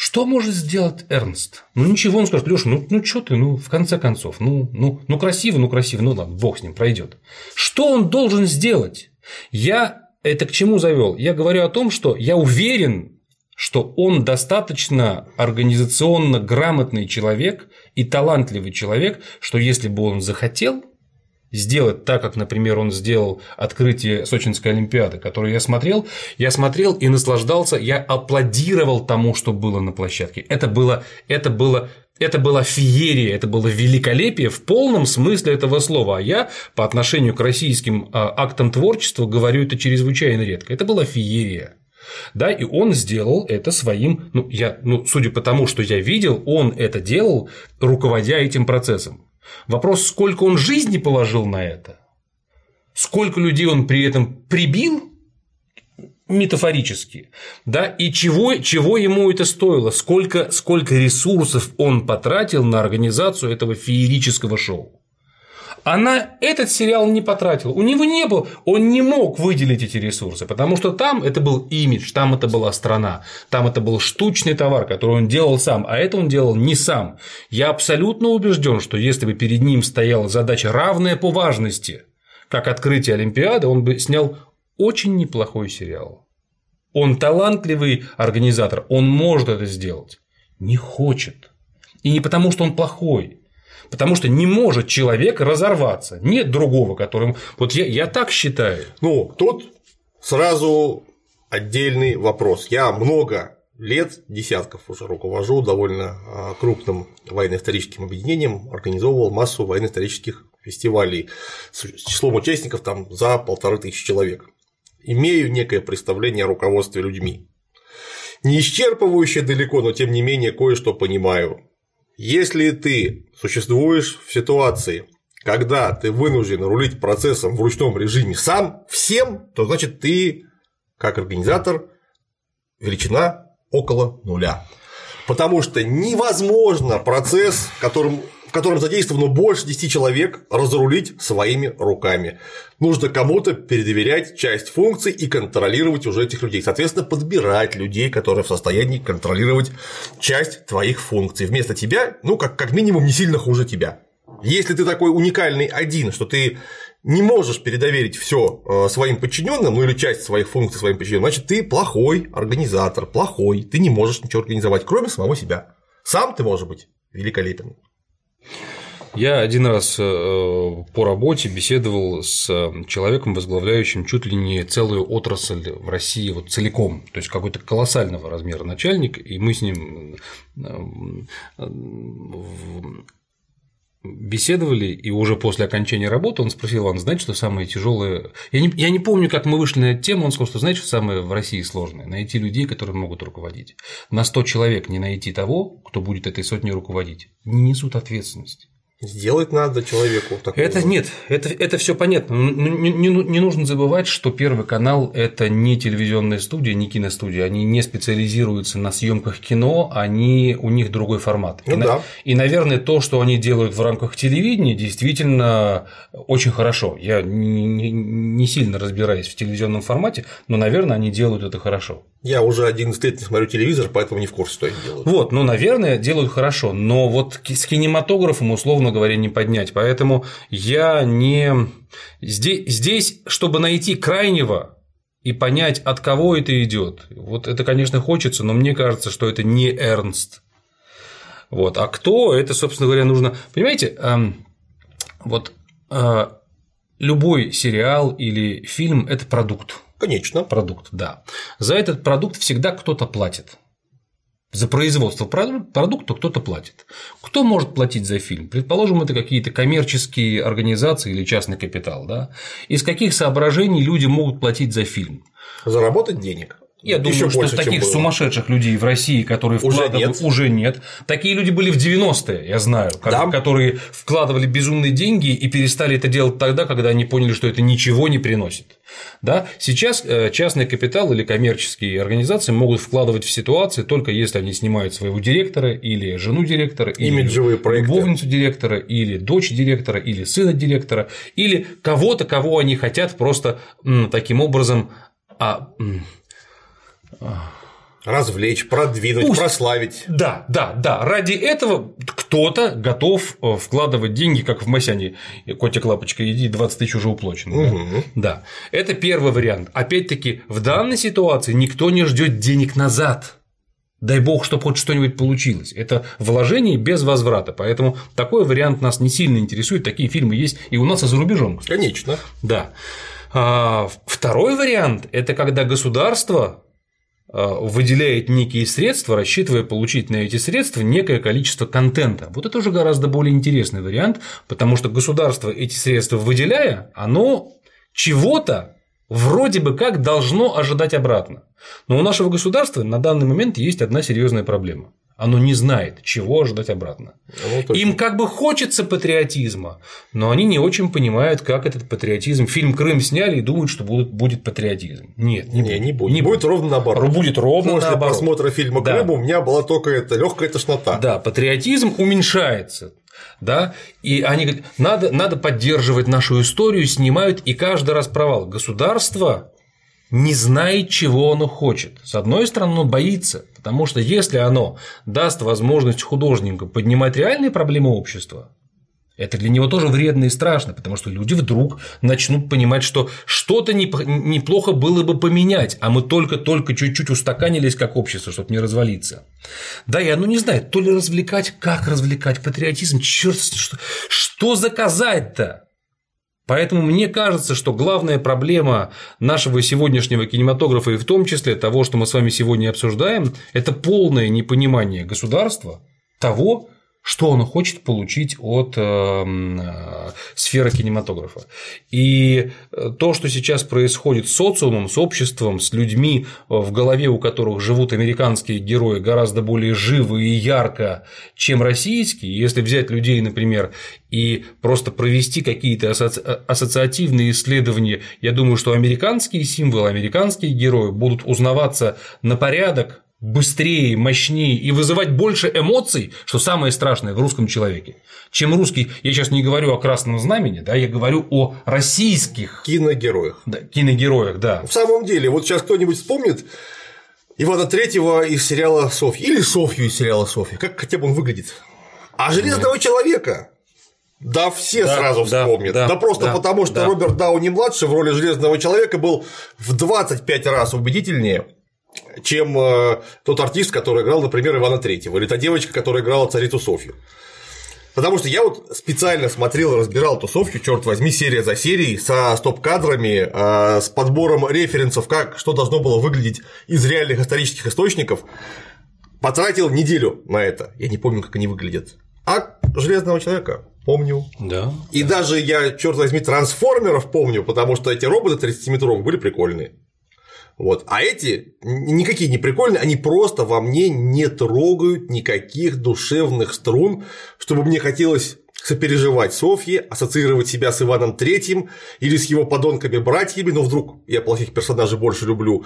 Что может сделать Эрнст? Ну ничего, он скажет, Леша, ну, ну что ты, ну в конце концов, ну, ну, ну красиво, ну красиво, ну ладно, бог с ним пройдет. Что он должен сделать? Я это к чему завел? Я говорю о том, что я уверен, что он достаточно организационно грамотный человек и талантливый человек, что если бы он захотел, сделать так, как, например, он сделал открытие Сочинской Олимпиады, которую я смотрел, я смотрел и наслаждался, я аплодировал тому, что было на площадке. Это было, это было это была феерия, это было великолепие в полном смысле этого слова. А я по отношению к российским а, актам творчества говорю это чрезвычайно редко. Это была феерия. Да, и он сделал это своим, ну, я, ну, судя по тому, что я видел, он это делал, руководя этим процессом. Вопрос, сколько он жизни положил на это, сколько людей он при этом прибил, метафорически, да, и чего, чего ему это стоило, сколько, сколько ресурсов он потратил на организацию этого феерического шоу. Она этот сериал не потратил. У него не было, он не мог выделить эти ресурсы, потому что там это был имидж, там это была страна, там это был штучный товар, который он делал сам, а это он делал не сам. Я абсолютно убежден, что если бы перед ним стояла задача равная по важности, как открытие Олимпиады, он бы снял очень неплохой сериал. Он талантливый организатор, он может это сделать. Не хочет. И не потому, что он плохой, Потому что не может человек разорваться. Нет другого, которым. Вот я, я так считаю. Ну, тут сразу отдельный вопрос. Я много лет, десятков уже руковожу довольно а, крупным военно-историческим объединением, организовывал массу военно-исторических фестивалей с числом участников там за полторы тысячи человек. Имею некое представление о руководстве людьми. Не исчерпывающее далеко, но тем не менее кое-что понимаю. Если ты существуешь в ситуации, когда ты вынужден рулить процессом в ручном режиме сам всем, то значит ты как организатор величина около нуля. Потому что невозможно процесс, которым котором задействовано больше 10 человек, разрулить своими руками. Нужно кому-то передоверять часть функций и контролировать уже этих людей. Соответственно, подбирать людей, которые в состоянии контролировать часть твоих функций. Вместо тебя, ну, как, как минимум, не сильно хуже тебя. Если ты такой уникальный один, что ты не можешь передоверить все э, своим подчиненным, ну или часть своих функций своим подчиненным, значит, ты плохой организатор, плохой, ты не можешь ничего организовать, кроме самого себя. Сам ты можешь быть великолепен. Я один раз э, по работе беседовал с человеком, возглавляющим чуть ли не целую отрасль в России вот целиком, то есть какой-то колоссального размера начальник, и мы с ним э, беседовали, и уже после окончания работы он спросил, Иван, знаете, что самое тяжелое? Я не, я не помню, как мы вышли на эту тему, он сказал, что знаете, что самое в России сложное? Найти людей, которые могут руководить. На 100 человек не найти того, кто будет этой сотней руководить. Не несут ответственности. Сделать надо человеку такого. Это нет, это, это все понятно. Не, не, не нужно забывать, что Первый канал – это не телевизионная студия, не киностудия. Они не специализируются на съемках кино, они, у них другой формат. Ну, и, да. и, наверное, то, что они делают в рамках телевидения, действительно очень хорошо. Я не, не сильно разбираюсь в телевизионном формате, но, наверное, они делают это хорошо. Я уже 11 лет не смотрю телевизор, поэтому не в курсе, что они делают. Вот, ну, наверное, делают хорошо, но вот с кинематографом, условно говоря, не поднять. Поэтому я не. Здесь, здесь чтобы найти крайнего и понять, от кого это идет. Вот это, конечно, хочется, но мне кажется, что это не Эрнст. Вот. А кто, это, собственно говоря, нужно. Понимаете, вот а, любой сериал или фильм это продукт. Конечно. Продукт, да. За этот продукт всегда кто-то платит. За производство продукта кто-то платит. Кто может платить за фильм? Предположим, это какие-то коммерческие организации или частный капитал. Да? Из каких соображений люди могут платить за фильм? Заработать денег. Я думаю, Еще что больше, таких сумасшедших людей в России, которые Уже вкладывают, нет. уже нет. Такие люди были в 90-е, я знаю, Да. которые вкладывали безумные деньги и перестали это делать тогда, когда они поняли, что это ничего не приносит. Да? Сейчас э, частный капитал или коммерческие организации могут вкладывать в ситуации только если они снимают своего директора или жену директора, или Имиджевые проекты. любовницу директора, или дочь директора, или сына директора, или кого-то, кого они хотят просто таким образом а, Развлечь, продвинуть, Пусть. прославить. Да, да, да. Ради этого кто-то готов э, вкладывать деньги, как в Масяне. Котик лапочка, иди, 20 тысяч уже уплачено. да? Мгм. Да. Это первый вариант. Опять-таки, в данной ситуации никто не ждет денег назад. Дай бог, чтобы хоть что-нибудь получилось. Это вложение без возврата. Поэтому такой вариант нас не сильно интересует. Такие фильмы есть и у нас, и за рубежом. Конечно. Да. А, второй вариант – это когда государство выделяет некие средства, рассчитывая получить на эти средства некое количество контента. Вот это уже гораздо более интересный вариант, потому что государство эти средства выделяя, оно чего-то вроде бы как должно ожидать обратно. Но у нашего государства на данный момент есть одна серьезная проблема. Оно не знает, чего ожидать обратно. Ну. Им как бы хочется патриотизма, но они не очень понимают, как этот патриотизм. Фильм Крым сняли и думают, что будет, будет патриотизм. Нет, не, Не, будет. не будет. будет ровно наоборот. Будет ровно После наоборот. просмотра фильма Да. Крым у меня была только эта легкая тошнота. Да, патриотизм уменьшается. Да, и они говорят, надо, надо поддерживать нашу историю, снимают, и каждый раз провал. Государство не знает, чего оно хочет. С одной стороны, оно боится, потому что если оно даст возможность художнику поднимать реальные проблемы общества, это для него тоже вредно и страшно, потому что люди вдруг начнут понимать, что что-то неп- неплохо было бы поменять, а мы только-только чуть-чуть устаканились как общество, чтобы не развалиться. Да, и оно не знает, то ли развлекать, как развлекать, патриотизм, черт, что, что заказать-то? Поэтому мне кажется, что главная проблема нашего сегодняшнего кинематографа и в том числе того, что мы с вами сегодня обсуждаем, это полное непонимание государства того, что оно хочет получить от э, э, сферы кинематографа. И э, то, что сейчас происходит с социумом, с обществом, с людьми, в голове у которых живут американские герои гораздо более живо и ярко, чем российские, если взять людей, например, и просто провести какие-то ассоциативные исследования, я думаю, что американские символы, американские герои будут узнаваться на порядок быстрее, мощнее и вызывать больше эмоций, что самое страшное в русском человеке, чем русский. Я сейчас не говорю о красном знамени, да, я говорю о российских Киногероях. да, киногероях, да. В самом деле, вот сейчас кто-нибудь вспомнит Ивана Третьего из сериала Софья. Или Софью из сериала Софья. Как хотя бы он выглядит? А Железного человека. Да, все Да, сразу да, вспомнят. да, Да, просто да, потому, что да. Роберт Дауни младший в роли Железного человека был в 25 раз убедительнее, чем э, тот артист, который играл, например, Ивана Третьего, или та девочка, которая играла царицу Софью. Потому что я вот специально смотрел и разбирал эту Софью, черт возьми, серия за серией, со стоп-кадрами, э, с подбором референсов, как, что должно было выглядеть из реальных исторических источников. Потратил неделю на это. Я не помню, как они выглядят. А Железного человека помню. Да. И даже я, черт возьми, трансформеров помню, потому что эти роботы 30-метровые были прикольные. Вот. А эти никакие не прикольные, они просто во мне не трогают никаких душевных струн, чтобы мне хотелось сопереживать Софье, ассоциировать себя с Иваном Третьим или с его подонками-братьями, но вдруг я плохих персонажей больше люблю.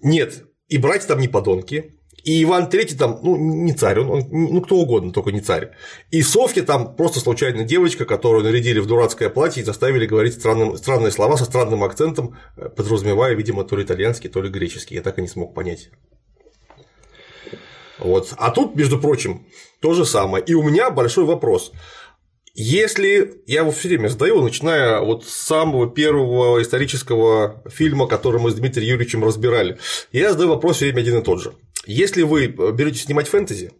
Нет, и братья там не подонки, и Иван Третий там, ну, не царь, он, он- ну, кто угодно, только не царь. И Софья там просто случайная девочка, которую нарядили в дурацкое платье и заставили говорить странным, странные слова со странным акцентом, э, подразумевая, видимо, то ли итальянский, то ли греческий. Я так и не смог понять. Вот. А тут, между прочим, то же самое. И у меня большой вопрос. Если я его все время задаю, начиная вот с самого первого исторического фильма, который мы с Дмитрием Юрьевичем разбирали, я задаю вопрос все время один и тот же. Если вы берете снимать фэнтези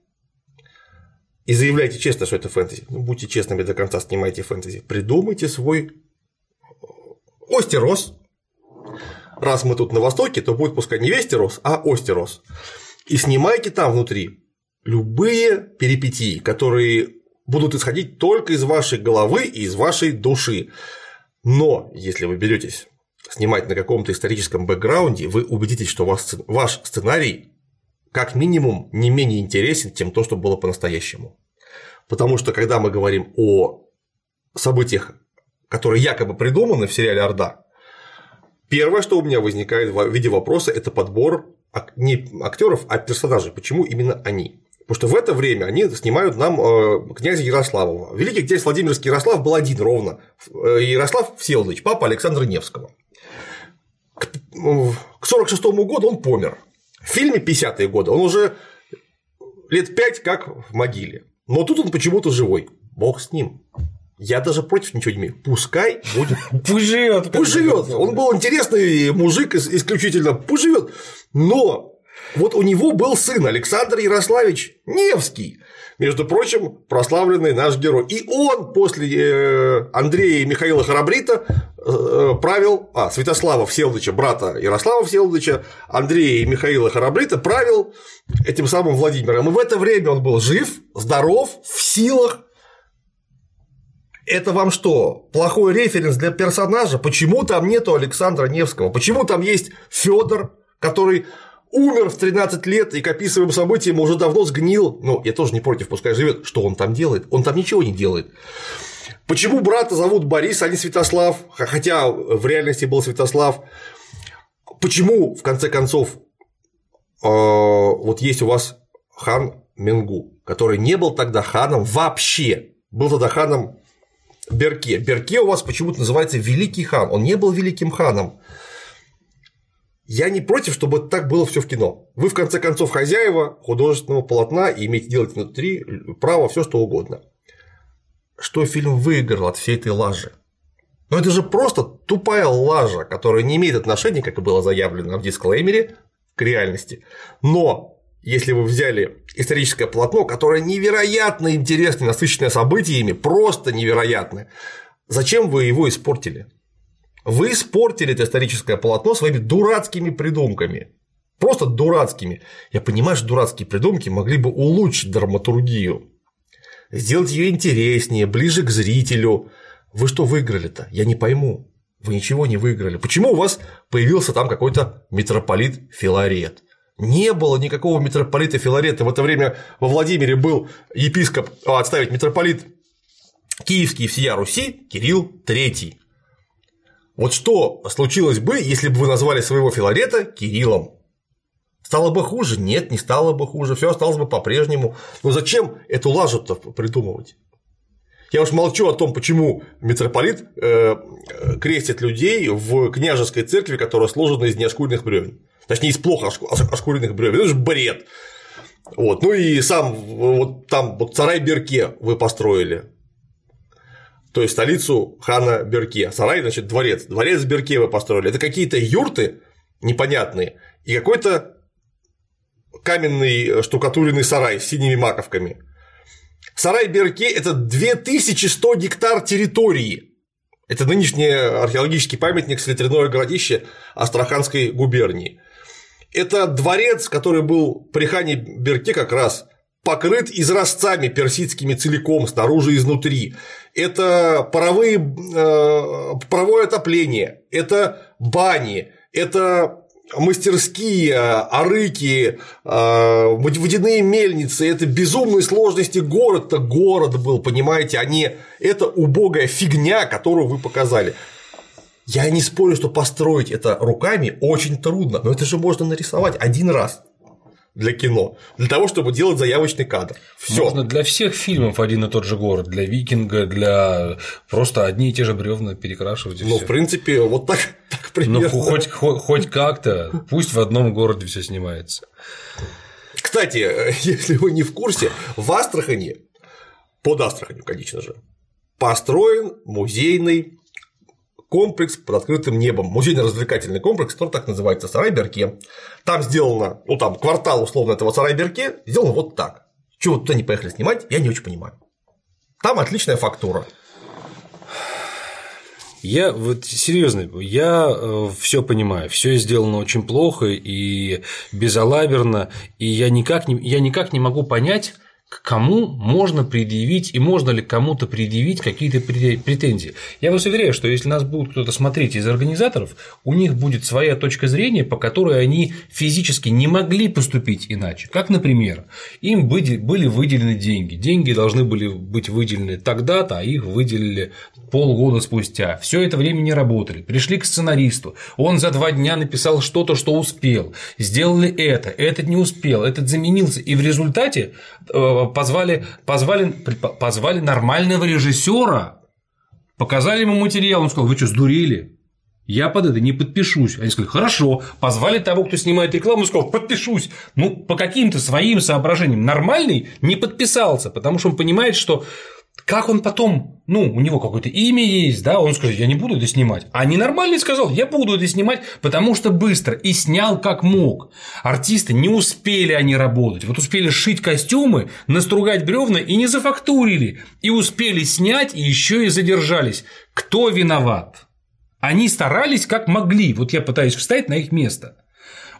и заявляете честно, что это фэнтези, ну, будьте честными до конца, снимайте фэнтези, придумайте свой Остерос. Раз мы тут на Востоке, то будет пускай не Вестерос, а Остерос. И снимайте там внутри любые перипетии, которые будут исходить только из вашей головы и из вашей души. Но если вы беретесь снимать на каком-то историческом бэкграунде, вы убедитесь, что ваш сценарий как минимум не менее интересен, чем то, что было по-настоящему. Потому что когда мы говорим о событиях, которые якобы придуманы в сериале Орда, первое, что у меня возникает в виде вопроса, это подбор не актеров, а персонажей. Почему именно они? Потому что в это время они снимают нам э, князя Ярославова. Великий князь Владимирский Ярослав был один ровно. Э, Ярослав Всеволодович, папа Александра Невского. К 1946 году он помер. В фильме 50-е годы он уже лет пять как в могиле. Но тут он почему-то живой. Бог с ним. Я даже против ничего не имею. Пускай будет. Пусть живет. Пусть живет. Он был интересный мужик исключительно. Пусть живет. Но вот у него был сын Александр Ярославич Невский, между прочим, прославленный наш герой. И он после э, Андрея и Михаила Харабрита э, правил, а, Святослава Всеволодовича, брата Ярослава Всеволодовича, Андрея и Михаила Харабрита правил этим самым Владимиром. И в это время он был жив, здоров, в силах. Это вам что, плохой референс для персонажа? Почему там нету Александра Невского? Почему там есть Федор, который умер в 13 лет и к описываемым событиям уже давно сгнил. Ну, я тоже не против, пускай живет. Что он там делает? Он там ничего не делает. Почему брата зовут Борис, а не Святослав? Хотя в реальности был Святослав. Почему, в конце концов, э, вот есть у вас хан Менгу, который не был тогда ханом вообще, был тогда ханом Берке. Берке у вас почему-то называется Великий хан. Он не был великим ханом. Я не против, чтобы так было все в кино. Вы, в конце концов, хозяева художественного полотна и имеете делать внутри право все что угодно. Что фильм выиграл от всей этой лажи? Но это же просто тупая лажа, которая не имеет отношения, как и было заявлено в дисклеймере, к реальности. Но если вы взяли историческое полотно, которое невероятно интересное, насыщенное событиями, просто невероятное, зачем вы его испортили? Вы испортили это историческое полотно своими дурацкими придумками. Просто дурацкими. Я понимаю, что дурацкие придумки могли бы улучшить драматургию, сделать ее интереснее, ближе к зрителю. Вы что выиграли-то? Я не пойму. Вы ничего не выиграли. Почему у вас появился там какой-то митрополит Филарет? Не было никакого митрополита Филарета. В это время во Владимире был епископ, а, отставить митрополит Киевский всея Руси Кирилл III. Вот что случилось бы, если бы вы назвали своего Филарета Кириллом? Стало бы хуже? Нет, не стало бы хуже, все осталось бы по-прежнему. Но зачем эту лажу-то придумывать? Я уж молчу о том, почему митрополит э, крестит людей в княжеской церкви, которая сложена из неошкуренных бревен. Точнее, из плохо ошкуренных бревен. Это же бред. Вот. Ну и сам вот там вот сарай Берке вы построили то есть столицу хана Берке. Сарай, значит, дворец. Дворец Берке вы построили. Это какие-то юрты непонятные и какой-то каменный штукатуренный сарай с синими маковками. Сарай Берке – это 2100 гектар территории. Это нынешний археологический памятник Слитряное городище Астраханской губернии. Это дворец, который был при хане Берке как раз покрыт изразцами персидскими целиком, снаружи и изнутри. Это паровые, э, паровое отопление, это бани, это мастерские, арыки, э, водяные мельницы, это безумной сложности город-то город был, понимаете, а не это убогая фигня, которую вы показали. Я не спорю, что построить это руками очень трудно, но это же можно нарисовать один раз для кино, для того, чтобы делать заявочный кадр. Все. Можно для всех фильмов один и тот же город, для Викинга, для просто одни и те же бревна перекрашивать. Ну, в принципе, вот так, так примерно. Ну, хоть, хоть, хоть как-то, пусть в одном городе все снимается. Кстати, если вы не в курсе, в Астрахани, под Астраханью, конечно же, построен музейный комплекс под открытым небом, музейно-развлекательный комплекс, который так называется Сарай-Берке. Там сделано, ну там квартал условно этого Сарай-Берке сделано вот так. Чего туда не поехали снимать, я не очень понимаю. Там отличная фактура. Я вот серьезно, я э, все понимаю, все сделано очень плохо и безалаберно, и я никак не, я никак не могу понять, к кому можно предъявить и можно ли кому-то предъявить какие-то претензии. Я вас уверяю, что если нас будут кто-то смотреть из организаторов, у них будет своя точка зрения, по которой они физически не могли поступить иначе. Как, например, им были выделены деньги. Деньги должны были быть выделены тогда-то, а их выделили полгода спустя. Все это время не работали. Пришли к сценаристу. Он за два дня написал что-то, что успел. Сделали это, этот не успел, этот заменился. И в результате э, позвали, позвали, позвали нормального режиссера, показали ему материал, он сказал, вы что, сдурели? Я под это не подпишусь. Они сказали, хорошо, позвали того, кто снимает рекламу, сказал, подпишусь. Ну, по каким-то своим соображениям нормальный не подписался, потому что он понимает, что как он потом, ну, у него какое-то имя есть, да, он скажет, я не буду это снимать. А ненормальный сказал, я буду это снимать, потому что быстро, и снял как мог. Артисты не успели они работать, вот успели шить костюмы, настругать бревна и не зафактурили, и успели снять, и еще и задержались. Кто виноват? Они старались как могли, вот я пытаюсь встать на их место.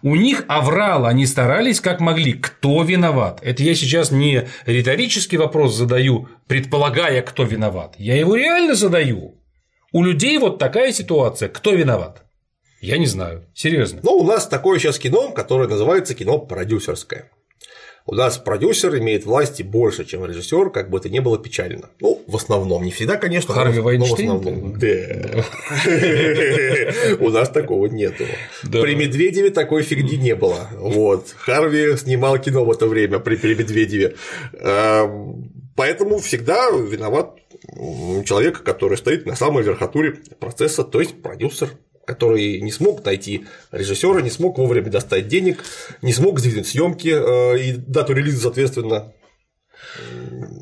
У них аврал, они старались как могли. Кто виноват? Это я сейчас не риторический вопрос задаю, предполагая, кто виноват. Я его реально задаю. У людей вот такая ситуация. Кто виноват? Я не знаю. Серьезно. Ну, у нас такое сейчас кино, которое называется кино продюсерское. У нас продюсер имеет власти больше, чем режиссер, как бы это ни было печально. Ну, в основном, не всегда, конечно, Харви но в основном. Да. У нас такого нету. При Медведеве такой фигни не было. Вот. Харви снимал кино в это время при Медведеве. Эм, поэтому всегда виноват человек, который стоит на самой верхотуре процесса, то есть продюсер который не смог найти режиссера, не смог вовремя достать денег, не смог сдвинуть съемки э, и дату релиза, соответственно.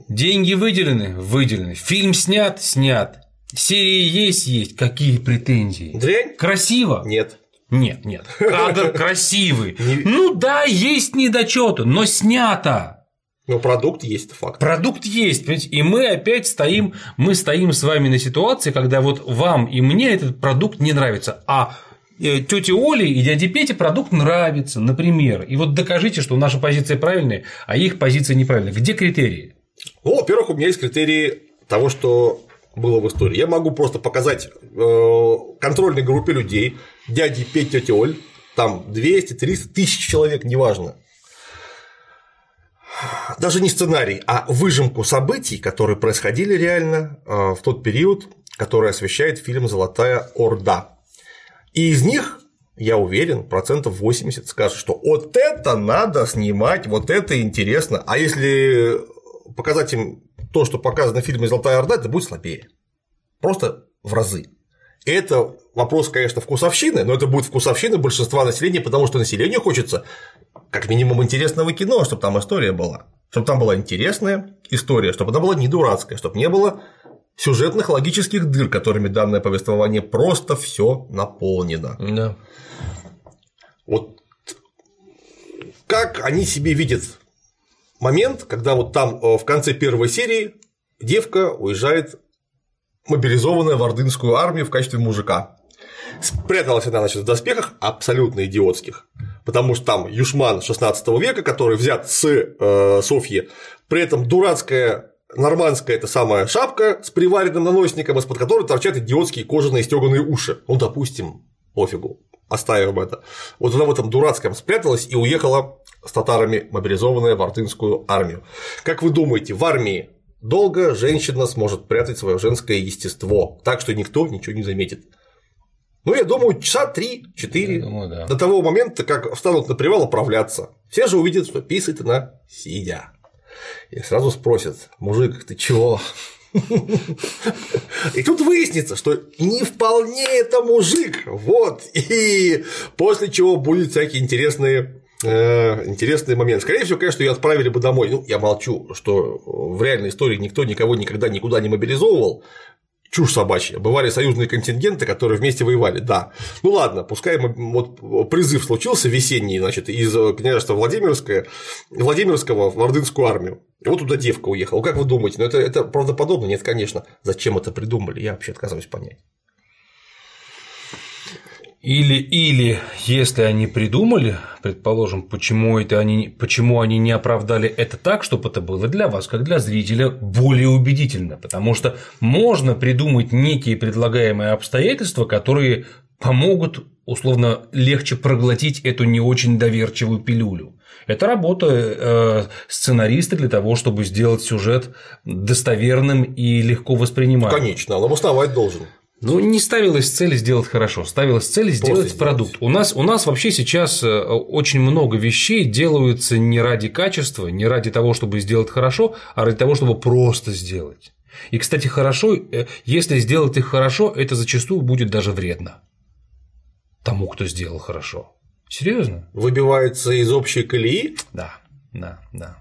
Деньги выделены, выделены. Фильм снят, снят. Серии есть, есть. Какие претензии? Дрянь? Красиво? Нет. Нет, нет. Кадр красивый. Ну да, есть недочеты, но снято. Но продукт есть, это факт. Продукт есть, понимаете? И мы опять стоим, мы стоим с вами на ситуации, когда вот вам и мне этот продукт не нравится, а э, тете Оле и дяде Пете продукт нравится, например. И вот докажите, что наша позиция правильная, а их позиция неправильная. Где критерии? Ну, во-первых, у меня есть критерии того, что было в истории. Я могу просто показать э, контрольной группе людей, дяди Петь, тете Оль, там 200, 300 тысяч человек, неважно, даже не сценарий, а выжимку событий, которые происходили реально э, в тот период, который освещает фильм «Золотая Орда». И из них, я уверен, процентов 80 скажут, что вот это надо снимать, вот это интересно. А если показать им то, что показано в фильме «Золотая Орда», это будет слабее. Просто в разы. Это вопрос, конечно, вкусовщины, но это будет вкусовщина большинства населения, потому что населению хочется как минимум интересного кино, чтобы там история была. Чтобы там была интересная история, чтобы она была не дурацкая, чтобы не было сюжетных логических дыр, которыми данное повествование просто все наполнено. Да. Вот как они себе видят момент, когда вот там э, в конце первой серии девка уезжает мобилизованная в ордынскую армию в качестве мужика. Спряталась она, значит, в доспехах абсолютно идиотских потому что там Юшман 16 века, который взят с э, Софьи, при этом дурацкая нормандская это самая шапка с приваренным наносником, из-под которой торчат идиотские кожаные стеганые уши. Ну, допустим, пофигу, оставим это. Вот она в этом дурацком спряталась и уехала с татарами, мобилизованная в Артынскую армию. Как вы думаете, в армии долго женщина сможет прятать свое женское естество, так что никто ничего не заметит? Ну, я думаю, часа три-четыре да. до того момента, как встанут на привал отправляться. Все же увидят, что писает она сидя. И сразу спросят, мужик, ты чего? И тут выяснится, что не вполне это мужик. Вот. И после чего будут всякие интересные интересный момент. Скорее всего, конечно, ее отправили бы домой. Ну, я молчу, что в реальной истории никто никого никогда никуда не мобилизовывал чушь собачья. Бывали союзные контингенты, которые вместе воевали, да. Ну ладно, пускай вот призыв случился весенний, значит, из княжества Владимирское, Владимирского в Ордынскую армию. И вот туда девка уехала. Как вы думаете, ну это, это правдоподобно? Нет, конечно. Зачем это придумали? Я вообще отказываюсь понять. Или, или, если они придумали, предположим, почему, это они, почему они не оправдали это так, чтобы это было для вас, как для зрителя, более убедительно. Потому что можно придумать некие предлагаемые обстоятельства, которые помогут условно легче проглотить эту не очень доверчивую пилюлю. Это работа э, сценариста для того, чтобы сделать сюжет достоверным и легко воспринимаемым. Конечно, он обосновать должен. Ну, не ставилась цель сделать хорошо, ставилась цель сделать Просто продукт. Сделать. У нас, у нас вообще сейчас э, очень много вещей делаются не ради качества, не ради того, чтобы сделать хорошо, а ради того, чтобы просто сделать. И, кстати, хорошо, э, если сделать их хорошо, это зачастую будет даже вредно тому, кто сделал хорошо. Серьезно? Выбивается из общей колеи? Да, да, да.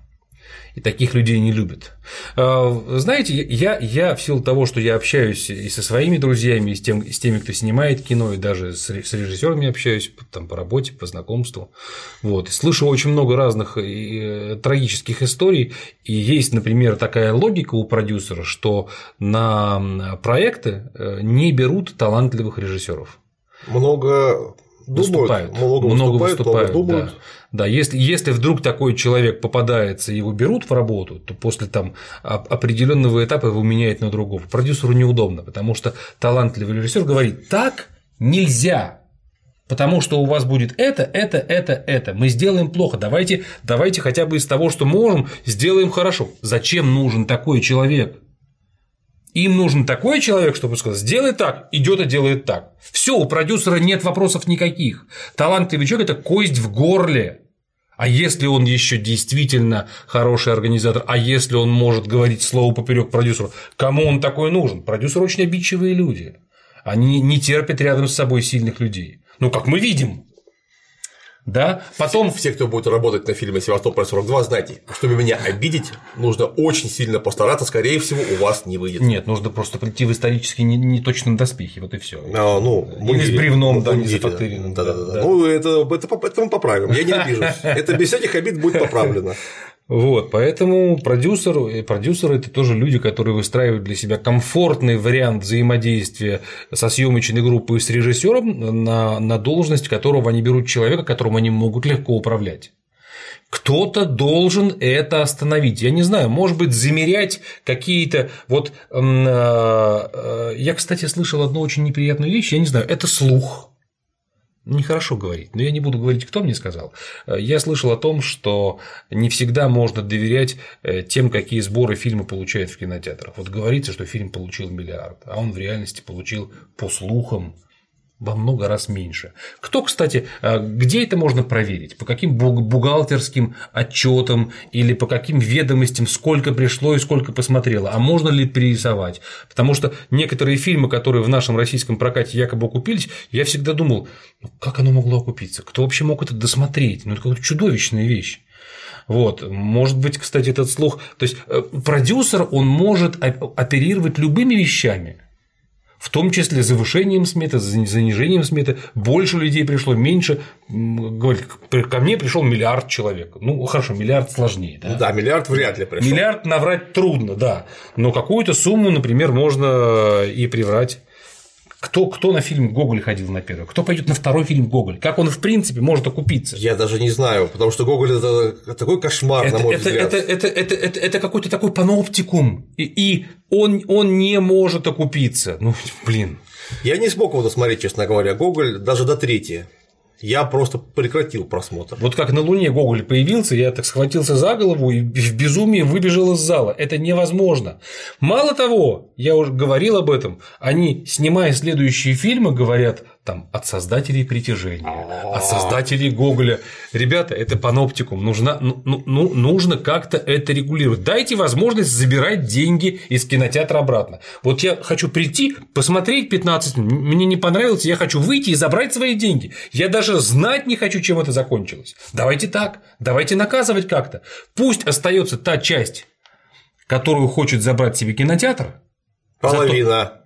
И таких людей не любят. А, знаете, я, я в силу того, что я общаюсь и со своими друзьями, и с, тем, с теми, кто снимает кино, и даже с режиссерами общаюсь там, по работе, по знакомству, вот, слышу очень много разных э, трагических историй, и есть, например, такая логика у продюсера, что на проекты э, не берут талантливых режиссеров много выступают, думают, много, много выступают, выступают много думают. Да. Да, если, если вдруг такой человек попадается и его берут в работу, то после там определенного этапа его меняют на другого. Продюсеру неудобно, потому что талантливый режиссер говорит, так нельзя, Потому что у вас будет это, это, это, это. Мы сделаем плохо. Давайте, давайте хотя бы из того, что можем, сделаем хорошо. Зачем нужен такой человек? Им нужен такой человек, чтобы сказать, сделай так, идет и делает так. Все, у продюсера нет вопросов никаких. Талантливый человек – это кость в горле. А если он еще действительно хороший организатор, а если он может говорить слово поперек продюсеру, кому он такой нужен? Продюсеры очень обидчивые люди. Они не терпят рядом с собой сильных людей. Ну, как мы видим. Да? Потом все, кто будет работать на фильме Севастополь 42, знайте, чтобы меня обидеть, нужно очень сильно постараться, скорее всего, у вас не выйдет. Нет, нужно просто прийти в исторически не, не точно доспехи, вот и все. А, ну, Или с бревном, да, не зафакторенным. Да, да, да, да. Ну, это, это, это мы поправим, я не обижусь. Это без всяких обид будет поправлено. Вот, поэтому продюсер, продюсеры – это тоже люди, которые выстраивают для себя комфортный вариант взаимодействия со съемочной группой и с режиссером на, на должность которого они берут человека, которому они могут легко управлять. Кто-то должен это остановить. Я не знаю, может быть, замерять какие-то. Вот э, э, я, кстати, слышал одну очень неприятную вещь, я не знаю, это слух нехорошо говорить, но я не буду говорить, кто мне сказал. Я слышал о том, что не всегда можно доверять э, тем, какие сборы фильмы получают в кинотеатрах. Вот говорится, что фильм получил миллиард, а он в реальности получил по слухам во много раз меньше. Кто, кстати, а, где это можно проверить? По каким бухгалтерским отчетам или по каким ведомостям, сколько пришло и сколько посмотрело? А можно ли перерисовать? Потому что некоторые фильмы, которые в нашем российском прокате якобы окупились, я всегда думал, ну как оно могло окупиться? Кто вообще мог это досмотреть? Ну, это какая-то чудовищная вещь. Вот. Может быть, кстати, этот слух. То есть э, продюсер, он может оперировать любыми вещами в том числе завышением сметы, занижением сметы, больше людей пришло, меньше, говорит, ко мне пришел миллиард человек. Ну, хорошо, миллиард сложнее. Да, да миллиард вряд ли пришел. Миллиард наврать трудно, да. Но какую-то сумму, например, можно и приврать. Кто, кто на фильм Гоголь ходил на первый? Кто пойдет на второй фильм Гоголь? Как он, в принципе, может окупиться? Я даже не знаю, потому что Гоголь это такой кошмар, это, на мой это, взгляд. Это, это, это, это, это какой-то такой паноптикум. И, и он, он не может окупиться. Ну, блин. Я не смог его досмотреть, честно говоря, Гоголь даже до третьей я просто прекратил просмотр. Вот как на Луне Гоголь появился, я так схватился за голову и в безумии выбежал из зала. Это невозможно. Мало того, я уже говорил об этом, они, снимая следующие фильмы, говорят, там, от создателей притяжения, от создателей Гоголя. Ребята, это паноптикум, нужно, ну, ну, ну, нужно как-то это регулировать. Дайте возможность забирать деньги из кинотеатра обратно. Вот я хочу прийти, посмотреть 15 минут, мне не понравилось, я хочу выйти и забрать свои деньги. Я даже знать не хочу, чем это закончилось. Давайте так, давайте наказывать как-то. Пусть остается та часть, которую хочет забрать себе кинотеатр. Половина. Зато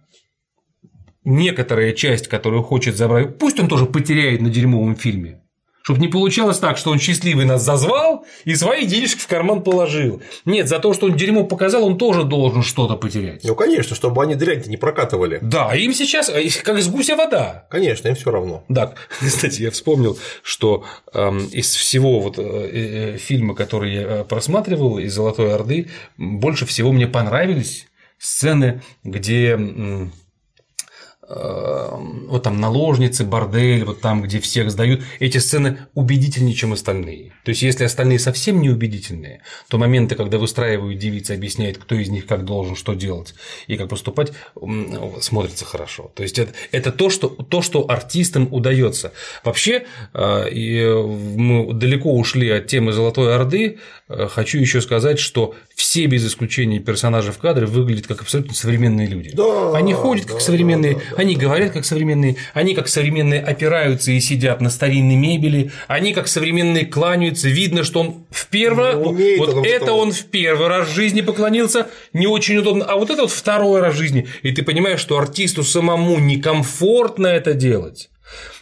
некоторая часть, которую хочет забрать, пусть он тоже потеряет на дерьмовом фильме, Чтобы не получалось так, что он счастливый нас зазвал и свои денежки в карман положил. Нет, за то, что он дерьмо показал, он тоже должен что-то потерять. Ну, конечно, чтобы они дрянь не прокатывали. Да, им сейчас э, как из гуся вода. Конечно, им все равно. Да, кстати, я вспомнил, что э, из всего вот э, э, фильма, который я просматривал из Золотой Орды, больше всего мне понравились сцены, где Эм, вот там наложницы, бордель, вот там, где всех сдают, эти сцены убедительнее, чем остальные. То есть, если остальные совсем не убедительные, то моменты, когда выстраивают девицы, объясняют, кто из них как должен, что делать и как поступать, смотрится хорошо. То есть, это, это то, что, то, что артистам удается. Вообще, э, и мы далеко ушли от темы Золотой Орды, э, хочу еще сказать, что все без исключения персонажи в кадре выглядят как абсолютно современные люди. Да, они ходят да, как современные, да, да, они говорят как современные, они как современные опираются и сидят на старинной мебели, они как современные кланяются, видно, что он в первый умеет вот он это он в первый раз в жизни поклонился, не очень удобно, а вот это вот второй раз в жизни, и ты понимаешь, что артисту самому некомфортно это делать.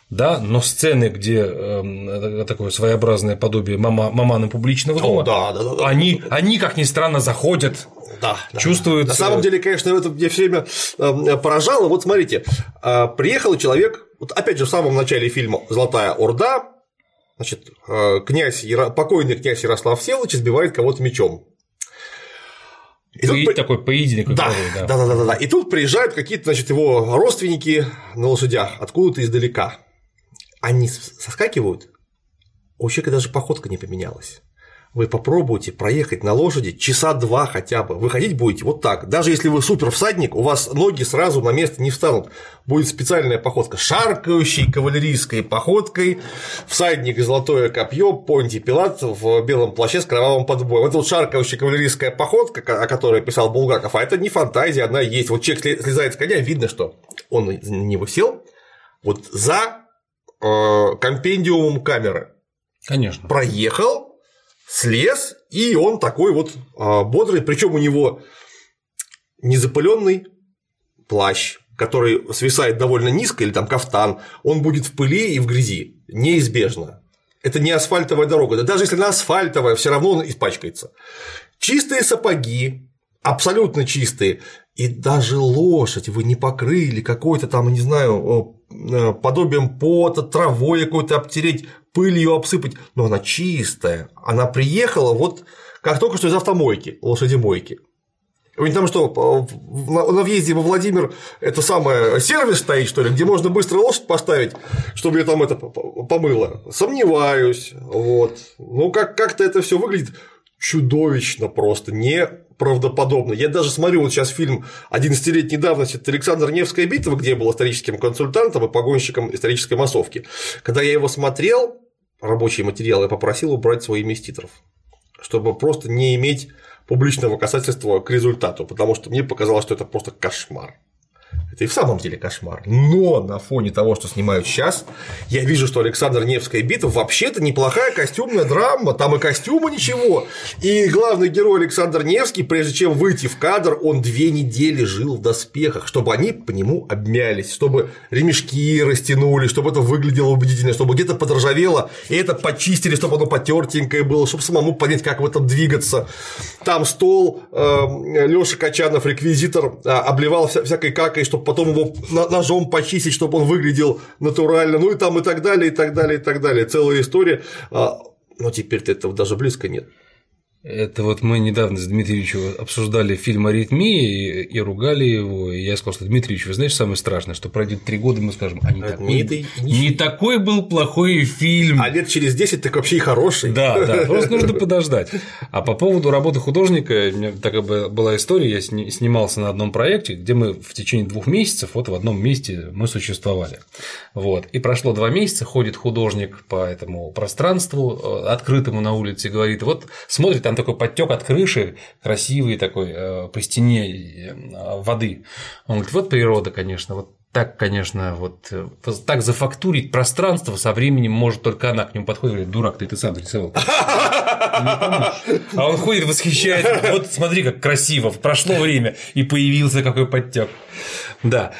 Да, но сцены, где э, такое своеобразное подобие мама, маманы публичного дома, О, да, да, да, да. они, они, как ни странно, заходят Да, да. Чувствуется- На самом деле, конечно, это мне все время э, поражало. Вот смотрите, э, приехал человек, вот опять же в самом начале фильма «Золотая Орда», значит, э, князь, покойный князь Ярослав Всеволодович избивает кого-то мечом. И тут такой поединок Да, да, да, да, да, да. И тут приезжают какие-то, значит, его родственники на лошадях откуда-то издалека. Они соскакивают, у человека даже походка не поменялась. Вы попробуйте проехать на лошади часа два хотя бы. Вы ходить будете вот так. Даже если вы супер всадник, у вас ноги сразу на место не встанут. Будет специальная походка. Шаркающей кавалерийской походкой. Всадник золотое копье, Понтий Пилат в белом плаще с кровавым подбоем. Это вот шаркающая кавалерийская походка, о которой писал Булгаков. А это не фантазия, она есть. Вот человек сле- слезает с коня, видно, что он на него сел вот за э, компендиумом камеры Конечно. проехал, слез, и он такой вот а, бодрый, причем у него незапыленный плащ, который свисает довольно низко, или там кафтан, он будет в пыли и в грязи, неизбежно. Это не асфальтовая дорога, да даже если она асфальтовая, все равно он испачкается. Чистые сапоги, абсолютно чистые, и даже лошадь вы не покрыли какой-то там, не знаю, э, подобием пота, травой какой-то обтереть, пылью обсыпать, но она чистая, она приехала вот как только что из автомойки, лошадемойки. У них там что, в- на въезде во Владимир это самое сервис стоит, что ли, где можно быстро лошадь поставить, чтобы ее там это помыло? Сомневаюсь. Вот. Ну, как- как-то это все выглядит чудовищно просто, неправдоподобно. Я даже смотрю вот сейчас фильм 11-летней давности это Александр Невская битва, где я был историческим консультантом и погонщиком исторической массовки. Когда я его смотрел, рабочий материал, я попросил убрать свои из титров чтобы просто не иметь публичного касательства к результату, потому что мне показалось, что это просто кошмар. Это и в самом деле кошмар. Но на фоне того, что снимают сейчас, я вижу, что Александр Невская битва вообще-то неплохая костюмная драма, там и костюма ничего. И главный герой Александр Невский, прежде чем выйти в кадр, он две недели жил в доспехах, чтобы они по нему обмялись, чтобы ремешки растянули, чтобы это выглядело убедительно, чтобы где-то подржавело, и это почистили, чтобы оно потертенькое было, чтобы самому понять, как в этом двигаться. Там стол, Леша Качанов, реквизитор, а, обливал вся- всякой какой, чтобы потом его ножом почистить, чтобы он выглядел натурально, ну и там и так далее, и так далее, и так далее. Целая история. А, Но теперь-то этого даже близко нет. Это вот мы недавно с Дмитриевичем обсуждали фильм «Аритмия» и, и ругали его, и я сказал, что Дмитриевич, вы знаете, самое страшное, что пройдет три года, мы скажем, а не, такой, Аритмия-то и не такой был плохой фильм. А лет через 10 так вообще и хороший. Да, да, просто нужно подождать. А по поводу работы художника, у меня такая бы- была история, я сни- снимался на одном проекте, где мы в течение двух месяцев вот в одном месте мы существовали. Вот. И прошло два месяца, ходит художник по этому пространству, э, открытому на улице, и говорит, вот смотрит, там такой подтек от крыши, красивый такой, э, по стене э, воды. Он говорит, вот природа, конечно, вот так, конечно, вот э, так зафактурить пространство со временем может только она к нему подходит говорит, дурак, ты, ты сам рисовал. А он ходит, восхищается. Вот смотри, как красиво. Прошло время, и появился какой подтек. Да.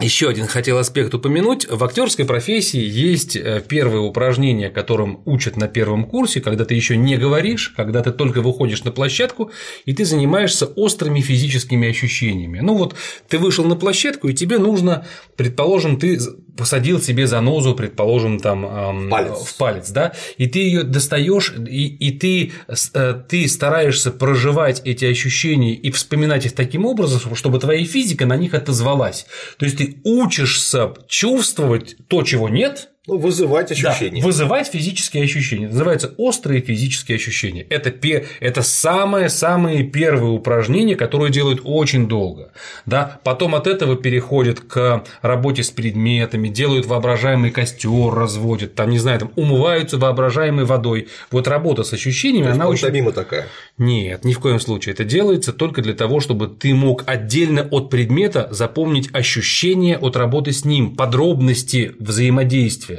Еще один хотел аспект упомянуть. В актерской профессии есть э, первое упражнение, которым учат на первом курсе, когда ты еще не говоришь, когда ты только выходишь на площадку, и ты занимаешься острыми физическими ощущениями. Ну вот ты вышел на площадку, и тебе нужно, предположим, ты посадил себе занозу, предположим, там эм, палец. в палец, да, и ты ее достаешь, и, и ты, э, ты стараешься проживать эти ощущения и вспоминать их таким образом, чтобы твоя физика на них отозвалась. То есть ты учишься чувствовать то, чего нет, ну, вызывать ощущения. Да, вызывать физические ощущения. называется острые физические ощущения. Это, это самое-самое первое упражнение, которое делают очень долго. Да? Потом от этого переходят к работе с предметами, делают воображаемый костер, разводят, там, не знаю, там, умываются воображаемой водой. Вот работа с ощущениями, То она очень. мимо такая. Нет, ни в коем случае. Это делается только для того, чтобы ты мог отдельно от предмета запомнить ощущения от работы с ним, подробности взаимодействия.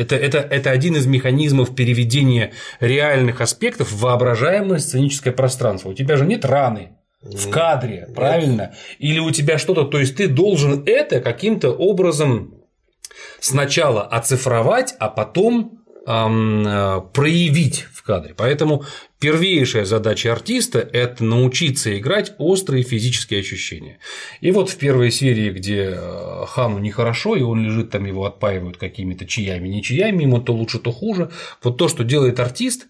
Это, это, это один из механизмов переведения реальных аспектов в воображаемое сценическое пространство. У тебя же нет раны в кадре, нет. правильно? Или у тебя что-то, то есть ты должен это каким-то образом сначала оцифровать, а потом проявить в кадре. Поэтому Первейшая задача артиста – это научиться играть острые физические ощущения. И вот в первой серии, где э, Хану нехорошо, и он лежит там, его отпаивают какими-то чаями, не чаями, ему то лучше, то хуже. Вот то, что делает артист,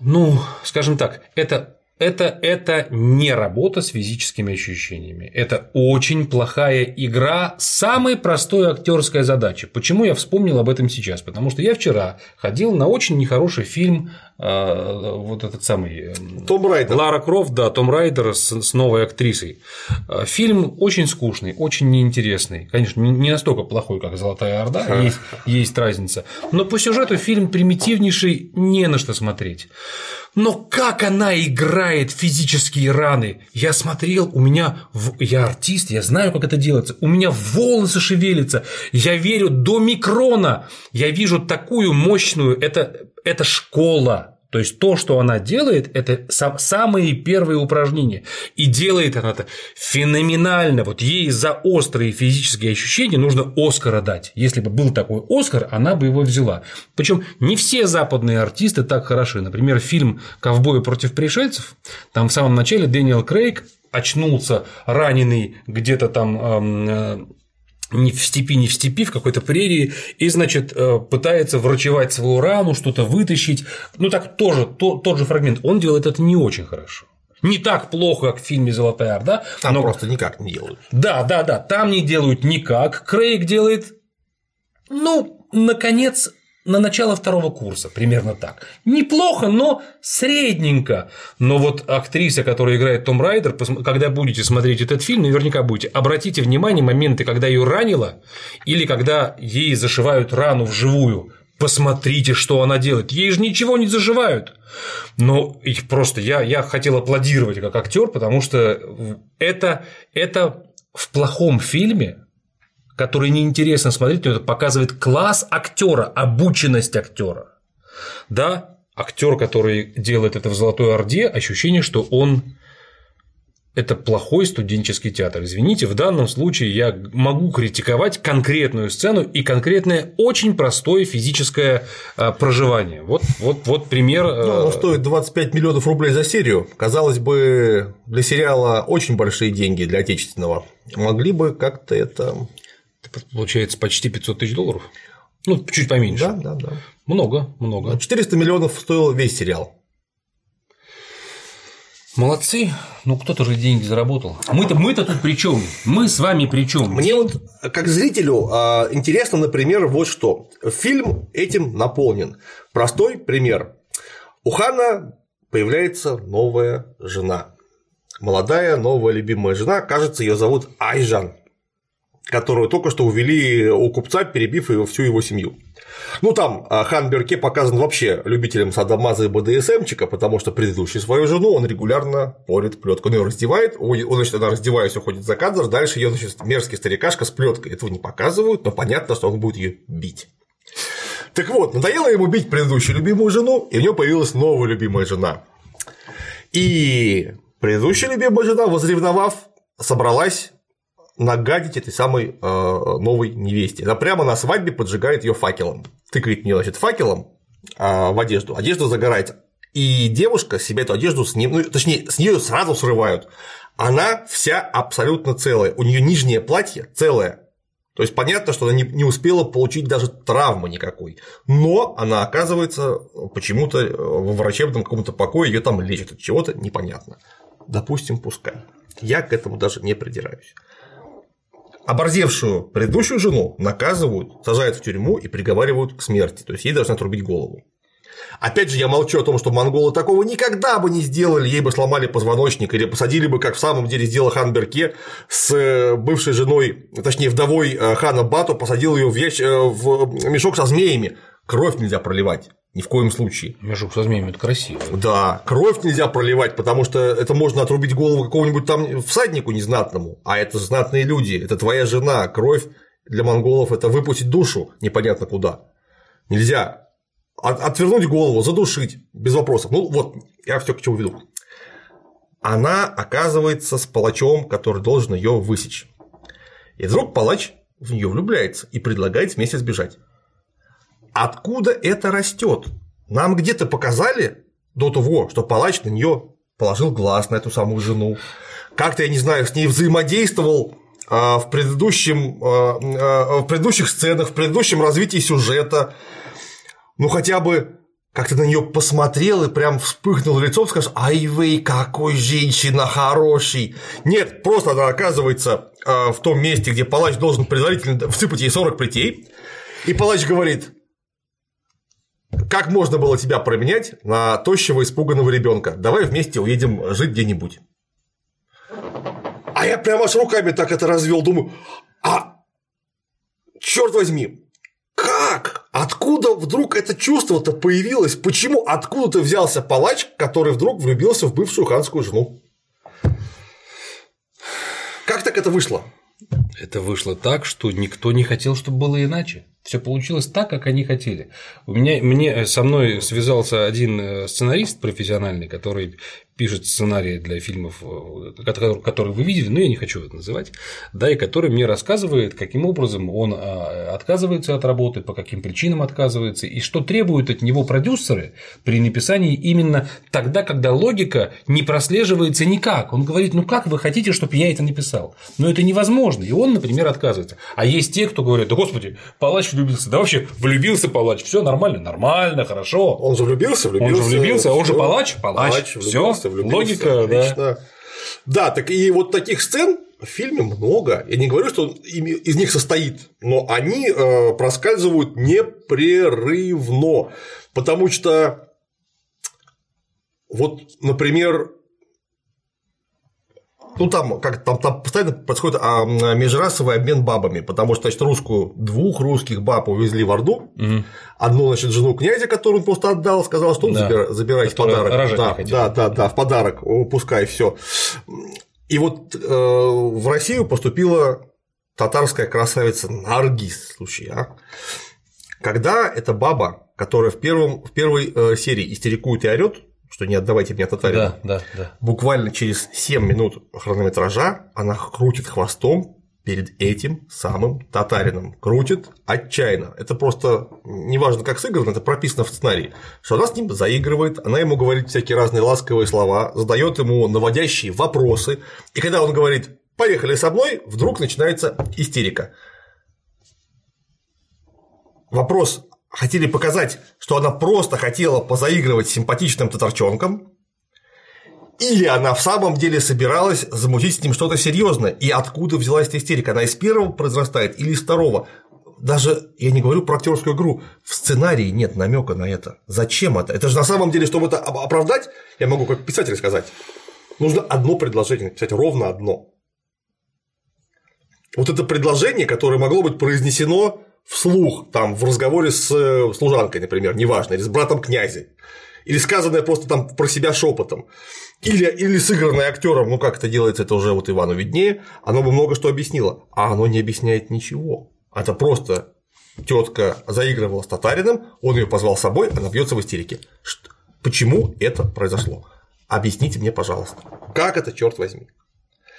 ну, скажем так, это это, это не работа с физическими ощущениями. Это очень плохая игра, самая простая актерская задача. Почему я вспомнил об этом сейчас? Потому что я вчера ходил на очень нехороший фильм, вот этот самый эм, Том Райдер. Лара Крофт, да, Том Райдер с, с новой актрисой. Э, фильм очень скучный, очень неинтересный. Конечно, не настолько плохой, как Золотая Орда, есть, есть разница. Но по сюжету фильм примитивнейший, не на что смотреть. Но как она играет физические раны? Я смотрел, у меня, в... я артист, я знаю, как это делается, у меня волосы шевелятся, я верю до микрона, я вижу такую мощную, это, это школа, то есть то, что она делает, это самые первые упражнения. И делает она это феноменально. Вот ей за острые физические ощущения нужно Оскара дать. Если бы был такой Оскар, она бы его взяла. Причем не все западные артисты так хороши. Например, фильм «Ковбои против пришельцев», там в самом начале Дэниел Крейг очнулся раненый где-то там э, не в степи, не в степи, в какой-то прерии, и, значит, э, пытается врачевать свою рану, что-то вытащить. Ну, так тоже, то, тот же фрагмент. Он делает это не очень хорошо. Не так плохо, как в фильме Золотая Орда. Там но... просто никак не делают. Да, да, да. Там не делают никак. Крейг делает. Ну, наконец, на начало второго курса, примерно так. Неплохо, но средненько. Но вот актриса, которая играет Том Райдер, когда будете смотреть этот фильм, наверняка будете, обратите внимание моменты, когда ее ранило, или когда ей зашивают рану вживую. Посмотрите, что она делает. Ей же ничего не заживают. Но их просто я, я хотел аплодировать как актер, потому что это, это в плохом фильме который неинтересно смотреть, но это показывает класс актера, обученность актера. Да, актер, который делает это в Золотой Орде, ощущение, что он это плохой студенческий театр. Извините, в данном случае я могу критиковать конкретную сцену и конкретное очень простое физическое а, проживание. Вот, вот, вот пример. Ну, оно стоит 25 миллионов рублей за серию. Казалось бы, для сериала очень большие деньги для отечественного. Могли бы как-то это получается почти 500 тысяч долларов. Ну, чуть поменьше. Да, да, да. Много, много. 400 миллионов стоил весь сериал. Молодцы. Ну, кто-то же деньги заработал. Мы-то мы тут при чем? Мы с вами при чем? Мне вот, как зрителю, а, интересно, например, вот что. Фильм этим наполнен. Простой пример. У Хана появляется новая жена. Молодая, новая любимая жена. Кажется, ее зовут Айжан которую только что увели у купца, перебив его, всю его семью. Ну, там а, Хан Берке показан вообще любителем садомаза и БДСМчика, потому что предыдущую свою жену он регулярно порит плетку. Он ее раздевает, он, значит, она раздеваясь, уходит за кадр, дальше ее, значит, мерзкий старикашка с плеткой. Этого не показывают, но понятно, что он будет ее бить. Так вот, надоело ему бить предыдущую любимую жену, и у него появилась новая любимая жена. И предыдущая любимая жена, возревновав, собралась нагадить этой самой э, новой невесте. Она прямо на свадьбе поджигает ее факелом. Тыкает мне, значит, факелом э, в одежду. Одежда загорается. И девушка себе эту одежду с ним, ну, точнее, с нее сразу срывают. Она вся абсолютно целая. У нее нижнее платье целое. То есть понятно, что она не, не успела получить даже травмы никакой. Но она оказывается почему-то во врачебном каком-то покое ее там лечат от чего-то непонятно. Допустим, пускай. Я к этому даже не придираюсь. Оборзевшую предыдущую жену наказывают, сажают в тюрьму и приговаривают к смерти, то есть ей должны отрубить голову. Опять же, я молчу о том, что монголы такого никогда бы не сделали, ей бы сломали позвоночник или посадили бы, как в самом деле сделал хан Берке с э, бывшей женой, точнее, вдовой э, хана Бату, посадил ее в. Э, в мешок со змеями. Кровь нельзя проливать. Ни в коем случае. Мешок со змеями это красиво. Да, кровь нельзя проливать, потому что это можно отрубить голову какому-нибудь там всаднику незнатному, а это знатные люди, это твоя жена, кровь для монголов это выпустить душу непонятно куда. Нельзя отвернуть голову, задушить, без вопросов. Ну вот, я все к чему веду. Она оказывается с палачом, который должен ее высечь. И вдруг палач в нее влюбляется и предлагает вместе сбежать. Откуда это растет? Нам где-то показали до того, что палач на нее положил глаз на эту самую жену. Как-то, я не знаю, с ней взаимодействовал а, в, предыдущем, а, а, в предыдущих сценах, в предыдущем развитии сюжета. Ну, хотя бы как-то на нее посмотрел и прям вспыхнул лицом, скажешь, ай вы, какой женщина хороший. Нет, просто она оказывается в том месте, где палач должен предварительно всыпать ей 40 плетей, и палач говорит, как можно было тебя променять на тощего испуганного ребенка? Давай вместе уедем жить где-нибудь. А я прямо с руками так это развел, думаю, а черт возьми, как? Откуда вдруг это чувство-то появилось? Почему? Откуда-то взялся палач, который вдруг влюбился в бывшую ханскую жену? Как так это вышло? Это вышло так, что никто не хотел, чтобы было иначе. Все получилось так, как они хотели. У меня, мне со мной связался один э, сценарист профессиональный, который пишет сценарии для фильмов, э, которые вы видели, но я не хочу это называть, да, и который мне рассказывает, каким образом он а, отказывается от работы, по каким причинам отказывается, и что требуют от него продюсеры при написании именно тогда, когда логика не прослеживается никак. Он говорит, ну как вы хотите, чтобы я это написал? Но это невозможно, и он, например, отказывается. А есть те, кто говорит, да господи, палач влюбился, да вообще влюбился палач, все нормально, нормально, хорошо. Он же влюбился, влюбился. Он же влюбился, а он же палач, палач, палач все, влюбился, логика, отлично. да. Да, так и вот таких сцен в фильме много. Я не говорю, что он из них состоит, но они э, проскальзывают непрерывно. Потому что вот, например, ну там как там, там постоянно происходит а, межрасовый обмен бабами, потому что значит, русскую двух русских баб увезли в Орду, угу. одну значит жену князя, которую он просто отдал, сказал, что он да. забир, забирай в подарок, да, да, да, да, в подарок, пускай все. И вот э, в Россию поступила татарская красавица Наргиз, слушай, а? Когда эта баба, которая в, первом, в первой э, серии истерикует и орет, что не отдавайте мне татарину. Да, да, да. Буквально через 7 минут хронометража она крутит хвостом перед этим самым татарином. Крутит отчаянно. Это просто неважно, как сыграно, это прописано в сценарии, что она с ним заигрывает, она ему говорит всякие разные ласковые слова, задает ему наводящие вопросы, и когда он говорит «поехали со мной», вдруг начинается истерика. Вопрос, хотели показать, что она просто хотела позаигрывать симпатичным татарчонком, или она в самом деле собиралась замутить с ним что-то серьезное, и откуда взялась эта истерика? Она из первого произрастает или из второго? Даже я не говорю про актерскую игру, в сценарии нет намека на это. Зачем это? Это же на самом деле, чтобы это оправдать, я могу как писатель сказать, нужно одно предложение написать, ровно одно. Вот это предложение, которое могло быть произнесено вслух, там, в разговоре с э, служанкой, например, неважно, или с братом князя, или сказанное просто там про себя шепотом, или, или сыгранное актером, ну как это делается, это уже вот Ивану виднее, оно бы много что объяснило, а оно не объясняет ничего. Это просто тетка заигрывала с татарином, он ее позвал с собой, она бьется в истерике. Почему это произошло? Объясните мне, пожалуйста, как это, черт возьми?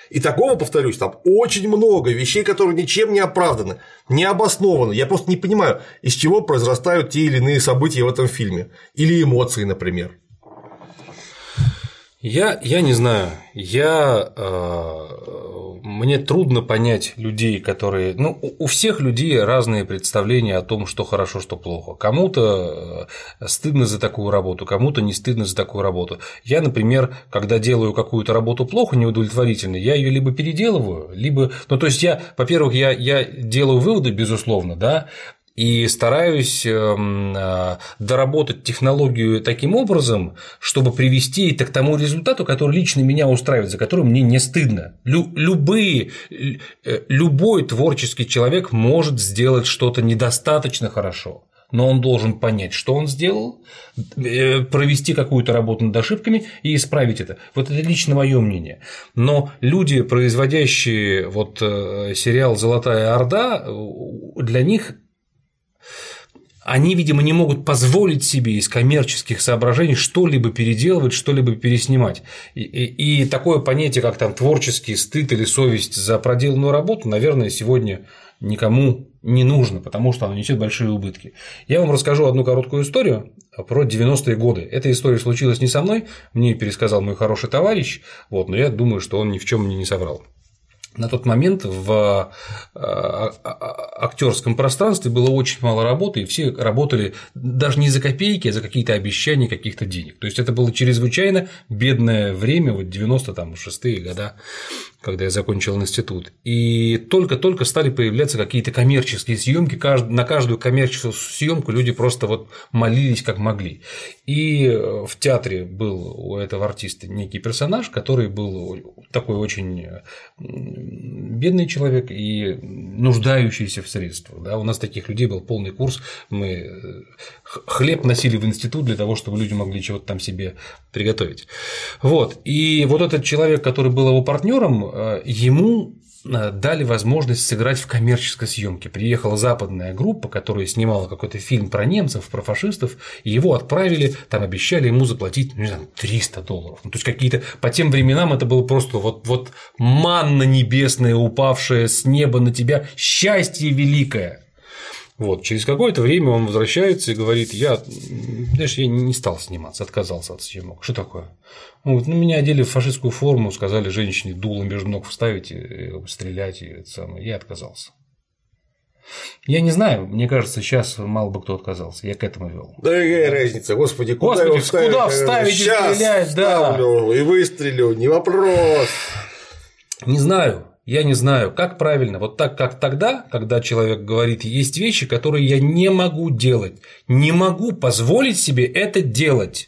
И такого, повторюсь, там очень много вещей, которые ничем не оправданы, не обоснованы. Я просто не понимаю, из чего произрастают те или иные события в этом фильме. Или эмоции, например. Я, я не знаю, я, э, мне трудно понять людей, которые, ну, у всех людей разные представления о том, что хорошо, что плохо. Кому-то э, стыдно за такую работу, кому-то не стыдно за такую работу. Я, например, когда делаю какую-то работу плохо, неудовлетворительно, я ее либо переделываю, либо, ну, то есть я, во-первых, я, я делаю выводы, безусловно, да, и стараюсь эм, э, доработать технологию таким образом, чтобы привести это к тому результату, который лично меня устраивает, за который мне не стыдно. Лю любые, э, любой творческий человек может сделать что-то недостаточно хорошо, но он должен понять, что он сделал, э, провести какую-то работу над ошибками и исправить это. Вот это лично мое мнение. Но люди, производящие вот сериал Золотая Орда, для них они, видимо, не могут позволить себе из коммерческих соображений что-либо переделывать, что-либо переснимать. И, и, и такое понятие, как там творческий стыд или совесть за проделанную работу, наверное, сегодня никому не нужно, потому что оно несет большие убытки. Я вам расскажу одну короткую историю про 90-е годы. Эта история случилась не со мной, мне пересказал мой хороший товарищ, вот, но я думаю, что он ни в чем мне не соврал на тот момент в а, а, а, актерском пространстве было очень мало работы, и все работали даже не за копейки, а за какие-то обещания каких-то денег. То есть это было чрезвычайно бедное время, вот 96-е года когда я закончил институт. И только-только стали появляться какие-то коммерческие съемки. На каждую коммерческую съемку люди просто вот молились как могли. И э, в театре был у этого артиста некий персонаж, который был такой очень бедный человек и нуждающийся в средствах. Да? У нас таких людей был полный курс. Мы э, хлеб носили в институт для того, чтобы люди могли чего-то там себе приготовить. Вот. И вот этот человек, который был его партнером, Э, ему дали возможность сыграть в коммерческой съемке. Приехала западная группа, которая снимала какой-то фильм про немцев, про фашистов, и его отправили, там обещали ему заплатить, ну, не знаю, 300 долларов. Ну, то есть какие-то по тем временам это было просто вот, вот манна небесная, упавшая с неба на тебя, счастье великое. Вот, через какое-то время он возвращается и говорит, я, знаешь, я не стал сниматься, отказался от съемок. Что такое? Он говорит, ну, меня одели в фашистскую форму, сказали женщине дуло между ног вставить, и стрелять, и это самое. Я отказался. Я не знаю, мне кажется, сейчас мало бы кто отказался. Я к этому вел. Да какая разница, господи, куда господи, его вставить? Куда вставить сейчас и стрелять, да. и выстрелю, не вопрос. Не знаю. Я не знаю, как правильно, вот так, как тогда, когда человек говорит, есть вещи, которые я не могу делать, не могу позволить себе это делать.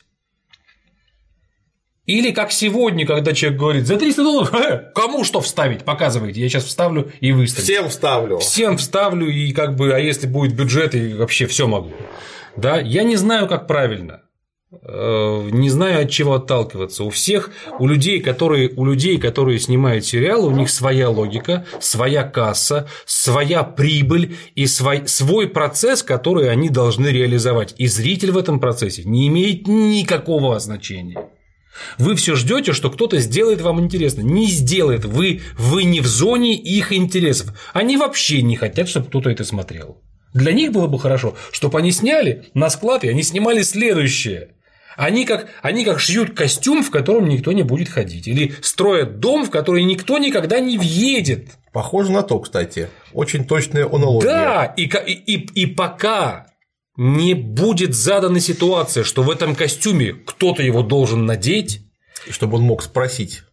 Или как сегодня, когда человек говорит, за 300 долларов, э, кому что вставить, показывайте, я сейчас вставлю и выставлю. Всем вставлю. Всем вставлю, и как бы, а если будет бюджет, и вообще все могу. Да, я не знаю, как правильно. Э, не знаю от чего отталкиваться. У всех, у людей, которые, у людей, которые снимают сериалы, у них своя логика, своя касса, своя прибыль и свой, свой процесс, который они должны реализовать. И зритель в этом процессе не имеет никакого значения. Вы все ждете, что кто-то сделает вам интересно. Не сделает. Вы, вы не в зоне их интересов. Они вообще не хотят, чтобы кто-то это смотрел. Для них было бы хорошо, чтобы они сняли на склад, и они снимали следующее. Они как, они как шьют костюм, в котором никто не будет ходить. Или строят дом, в который никто никогда не въедет. Похоже на то, кстати. Очень точная аналогия. Да, и, и, и пока не будет задана ситуация, что в этом костюме кто-то его должен надеть, чтобы он мог спросить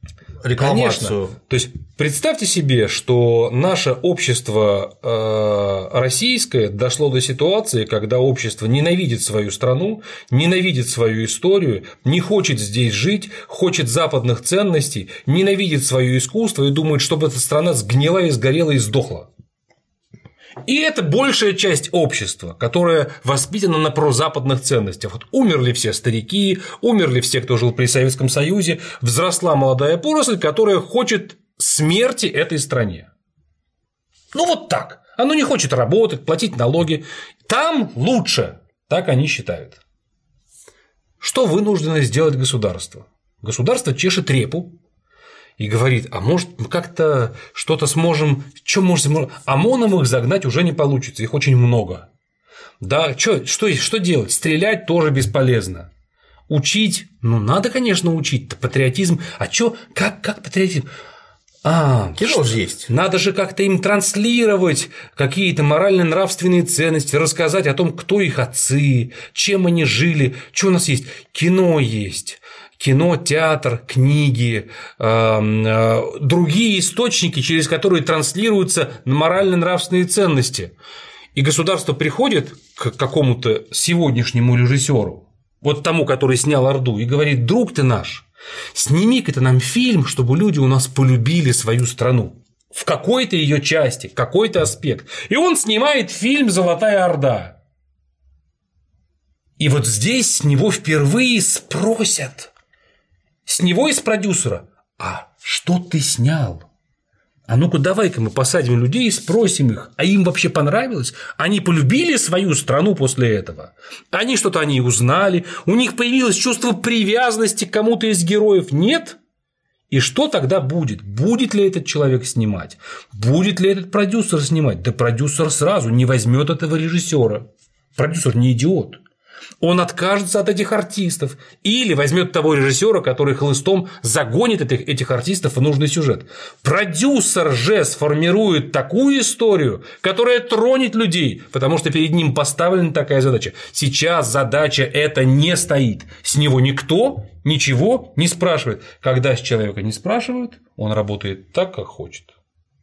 рекламацию. Конечно. То есть представьте себе, что наше общество э, российское дошло до ситуации, когда общество ненавидит свою страну, ненавидит свою историю, не хочет здесь жить, хочет западных ценностей, ненавидит свое искусство и думает, чтобы эта страна сгнила и сгорела и сдохла. И это большая часть общества, которая воспитана на прозападных ценностях. Вот умерли все старики, умерли все, кто жил при Советском Союзе, взросла молодая поросль, которая хочет смерти этой стране. Ну вот так. Оно не хочет работать, платить налоги. Там лучше. Так они считают. Что вынуждено сделать государство? Государство чешет репу и говорит, а может как-то что-то сможем, что можем, ОМОНом их загнать уже не получится, их очень много. Да, что, что, что делать? Стрелять тоже бесполезно. Учить, ну надо, конечно, учить, патриотизм. А что, как, как патриотизм? А, кино же есть. Надо же как-то им транслировать какие-то морально-нравственные ценности, рассказать о том, кто их отцы, чем они жили, что у нас есть. Кино есть кино, театр, книги, эм, э, другие источники, через которые транслируются морально-нравственные ценности. И государство приходит к какому-то сегодняшнему режиссеру, вот тому, который снял Орду, и говорит, друг ты наш, сними-ка ты нам фильм, чтобы люди у нас полюбили свою страну в какой-то ее части, какой-то аспект. И он снимает фильм «Золотая Орда». И вот здесь с него впервые спросят, с него из продюсера, а что ты снял? А ну-ка давай-ка мы посадим людей и спросим их, а им вообще понравилось? Они полюбили свою страну после этого? Они что-то о ней узнали? У них появилось чувство привязанности к кому-то из героев? Нет? И что тогда будет? Будет ли этот человек снимать? Будет ли этот продюсер снимать? Да продюсер сразу не возьмет этого режиссера. Продюсер не идиот он откажется от этих артистов или возьмет того режиссера, который хлыстом загонит этих, этих артистов в нужный сюжет. Продюсер же сформирует такую историю, которая тронет людей, потому что перед ним поставлена такая задача. Сейчас задача эта не стоит. С него никто ничего не спрашивает. Когда с человека не спрашивают, он работает так, как хочет.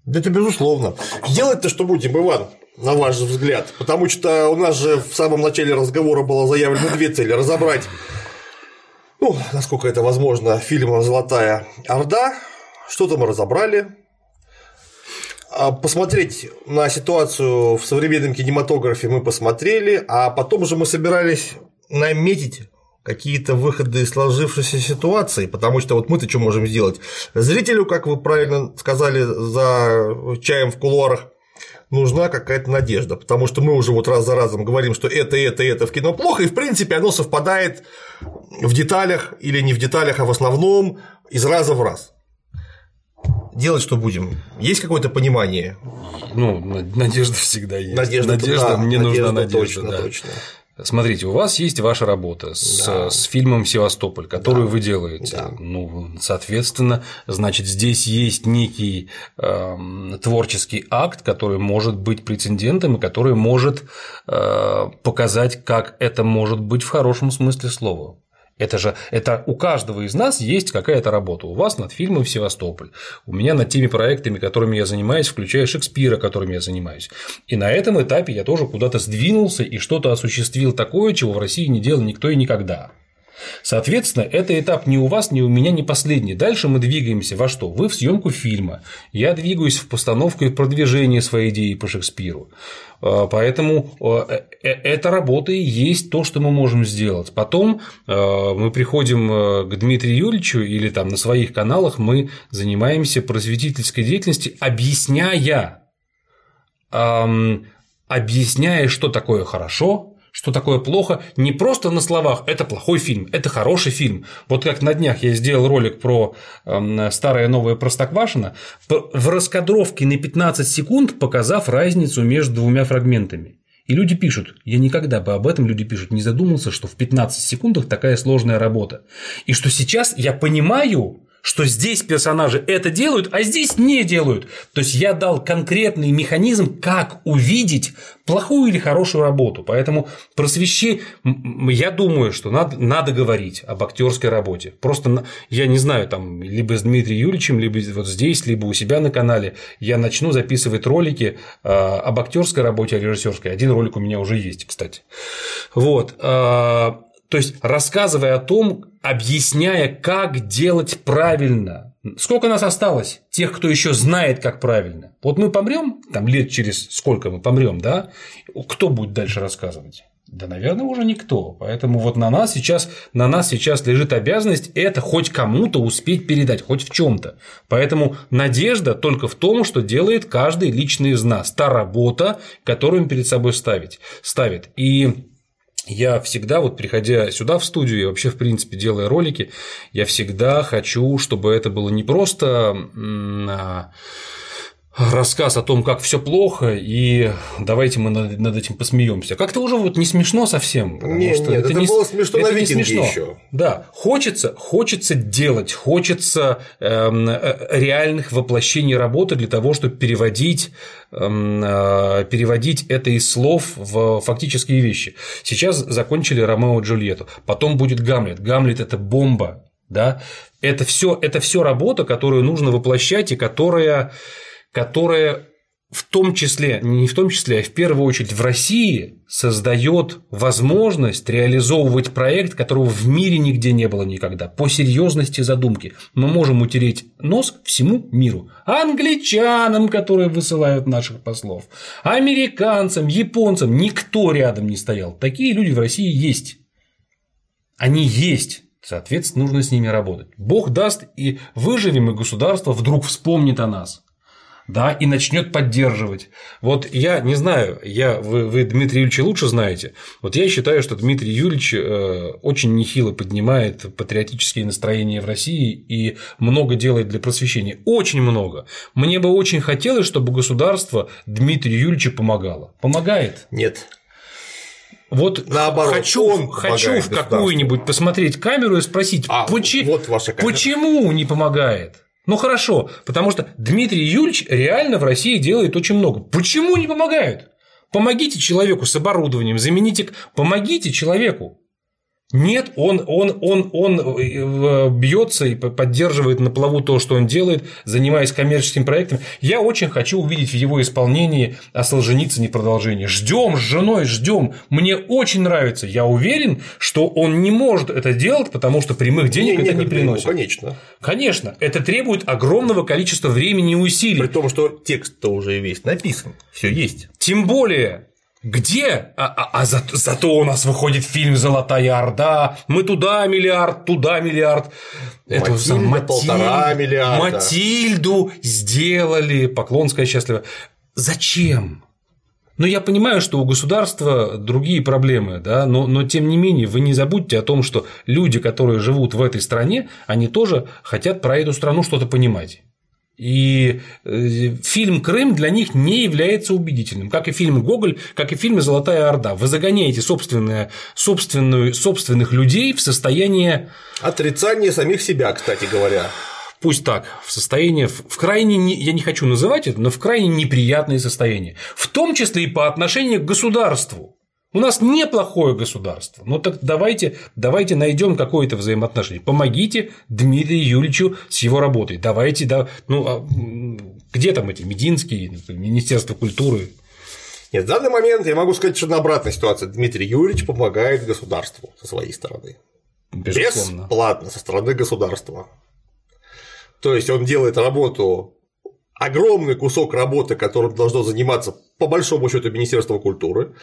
Да это безусловно. Делать-то что будем, Иван? на ваш взгляд? Потому что у нас же в самом начале разговора было заявлено две цели. Разобрать, ну, насколько это возможно, фильм «Золотая Орда». Что-то мы разобрали. А посмотреть на ситуацию в современном кинематографе мы посмотрели, а потом же мы собирались наметить какие-то выходы из сложившейся ситуации, потому что вот мы-то что можем сделать? Зрителю, как вы правильно сказали за чаем в кулуарах, нужна какая-то надежда, потому что мы уже вот раз за разом говорим, что это, это, это в кино плохо, и в принципе оно совпадает в деталях или не в деталях, а в основном из раза в раз. Делать что будем? Есть какое-то понимание? Ну, надежда всегда есть. Надежда, надежда да, мне надежда, нужна надежда. Точно, да. точно. Смотрите, у вас есть ваша работа с, да. с фильмом Севастополь, которую да. вы делаете. Да. Ну, соответственно, значит, здесь есть некий э, творческий акт, который может быть прецедентом и который может э, показать, как это может быть в хорошем смысле слова. Это же это у каждого из нас есть какая-то работа. У вас над фильмом Севастополь, у меня над теми проектами, которыми я занимаюсь, включая Шекспира, которыми я занимаюсь. И на этом этапе я тоже куда-то сдвинулся и что-то осуществил такое, чего в России не делал никто и никогда. Соответственно, это этап ни у вас, ни у меня не последний. Дальше мы двигаемся во что? Вы в съемку фильма. Я двигаюсь в постановку и продвижение своей идеи по Шекспиру. А, поэтому э, э, эта работа и есть то, что мы можем сделать. Потом э, мы приходим к Дмитрию Юрьевичу или там на своих каналах мы занимаемся просветительской деятельностью, объясняя, объясняя, что такое хорошо, что такое плохо, не просто на словах это плохой фильм, это хороший фильм. Вот как на днях я сделал ролик про э, старое новое Простоквашино, в раскадровке на 15 секунд показав разницу между двумя фрагментами. И люди пишут, я никогда бы об этом, люди пишут, не задумался, что в 15 секундах такая сложная работа. И что сейчас я понимаю, что здесь персонажи это делают, а здесь не делают. То есть я дал конкретный механизм, как увидеть плохую или хорошую работу. Поэтому просвещи, я думаю, что надо, надо говорить об актерской работе. Просто я не знаю, там либо с Дмитрием Юрьевичем, либо вот здесь, либо у себя на канале я начну записывать ролики а, об актерской работе, о режиссерской. Один ролик у меня уже есть, кстати. Вот. То есть, рассказывая о том, объясняя, как делать правильно. Сколько нас осталось? Тех, кто еще знает, как правильно. Вот мы помрем, там лет через сколько мы помрем, да? Кто будет дальше рассказывать? Да, наверное, уже никто. Поэтому вот на нас сейчас, на нас сейчас лежит обязанность это хоть кому-то успеть передать, хоть в чем-то. Поэтому надежда только в том, что делает каждый лично из нас. Та работа, которую он перед собой ставит. ставит. И я всегда, вот приходя сюда в студию и вообще, в принципе, делая ролики, я всегда хочу, чтобы это было не просто а, рассказ о том, как все плохо, и давайте мы над, над этим посмеемся. Как-то уже вот не смешно совсем. Не, что нет, это, это не, было смешно это на не смешно. еще. Да, хочется, хочется делать, хочется эм, э, реальных воплощений работы для того, чтобы переводить, эм, э, переводить это из слов в фактические вещи. Сейчас закончили Ромео и Джульетту, потом будет Гамлет. Гамлет это бомба, да. Это все, это все работа, которую нужно воплощать и которая которая в том числе, не в том числе, а в первую очередь в России создает возможность реализовывать проект, которого в мире нигде не было никогда, по серьезности задумки. Мы можем утереть нос всему миру. Англичанам, которые высылают наших послов, американцам, японцам, никто рядом не стоял. Такие люди в России есть. Они есть. Соответственно, нужно с ними работать. Бог даст, и выживем, и государство вдруг вспомнит о нас да, и начнет поддерживать. Вот я не знаю, я, вы, вы Дмитрия Юрьевича лучше знаете. Вот я считаю, что Дмитрий Юрьевич э, очень нехило поднимает патриотические настроения в России и много делает для просвещения. Очень много. Мне бы очень хотелось, чтобы государство Дмитрию Юрьевичу помогало. Помогает? Нет. Вот Наоборот, хочу, он хочу в какую-нибудь посмотреть камеру и спросить, а, почему, вот почему не помогает? Ну хорошо, потому что Дмитрий Юрьевич реально в России делает очень много. Почему не помогают? Помогите человеку с оборудованием, замените, помогите человеку. Нет, он, он, он, он э, бьется и поддерживает на плаву то, что он делает, занимаясь коммерческим проектом. Я очень хочу увидеть в его исполнении о Солженицыне продолжение. Ждем с женой, ждем. Мне очень нравится. Я уверен, что он не может это делать, потому что прямых денег не, это не приносит. Ему, конечно. Конечно. Это требует огромного количества времени и усилий. При том, что текст-то уже весь написан. Все есть. Тем более, где? А, а, а за, зато у нас выходит фильм «Золотая Орда», мы туда миллиард, туда миллиард. Это Матильда, Матиль... полтора миллиарда. Матильду сделали, Поклонская счастлива. Зачем? Ну, я понимаю, что у государства другие проблемы, да, но, но тем не менее вы не забудьте о том, что люди, которые живут в этой стране, они тоже хотят про эту страну что-то понимать. И э, фильм Крым для них не является убедительным, как и фильм Гоголь, как и фильм Золотая Орда. Вы загоняете собственное, собственную, собственных людей в состояние отрицания самих себя, кстати говоря. Пусть так, в состоянии, в крайне, я не хочу называть это, но в крайне неприятное состояние, в том числе и по отношению к государству. У нас неплохое государство. Ну так давайте, давайте найдем какое-то взаимоотношение. Помогите Дмитрию Юрьевичу с его работой. Давайте, да, ну а где там эти Мединские, Министерство культуры? Нет, в данный момент я могу сказать, что на обратной ситуации Дмитрий Юрьевич помогает государству со своей стороны. Безусловно. Бесплатно со стороны государства. То есть он делает работу огромный кусок работы, которым должно заниматься по большому счету Министерство культуры,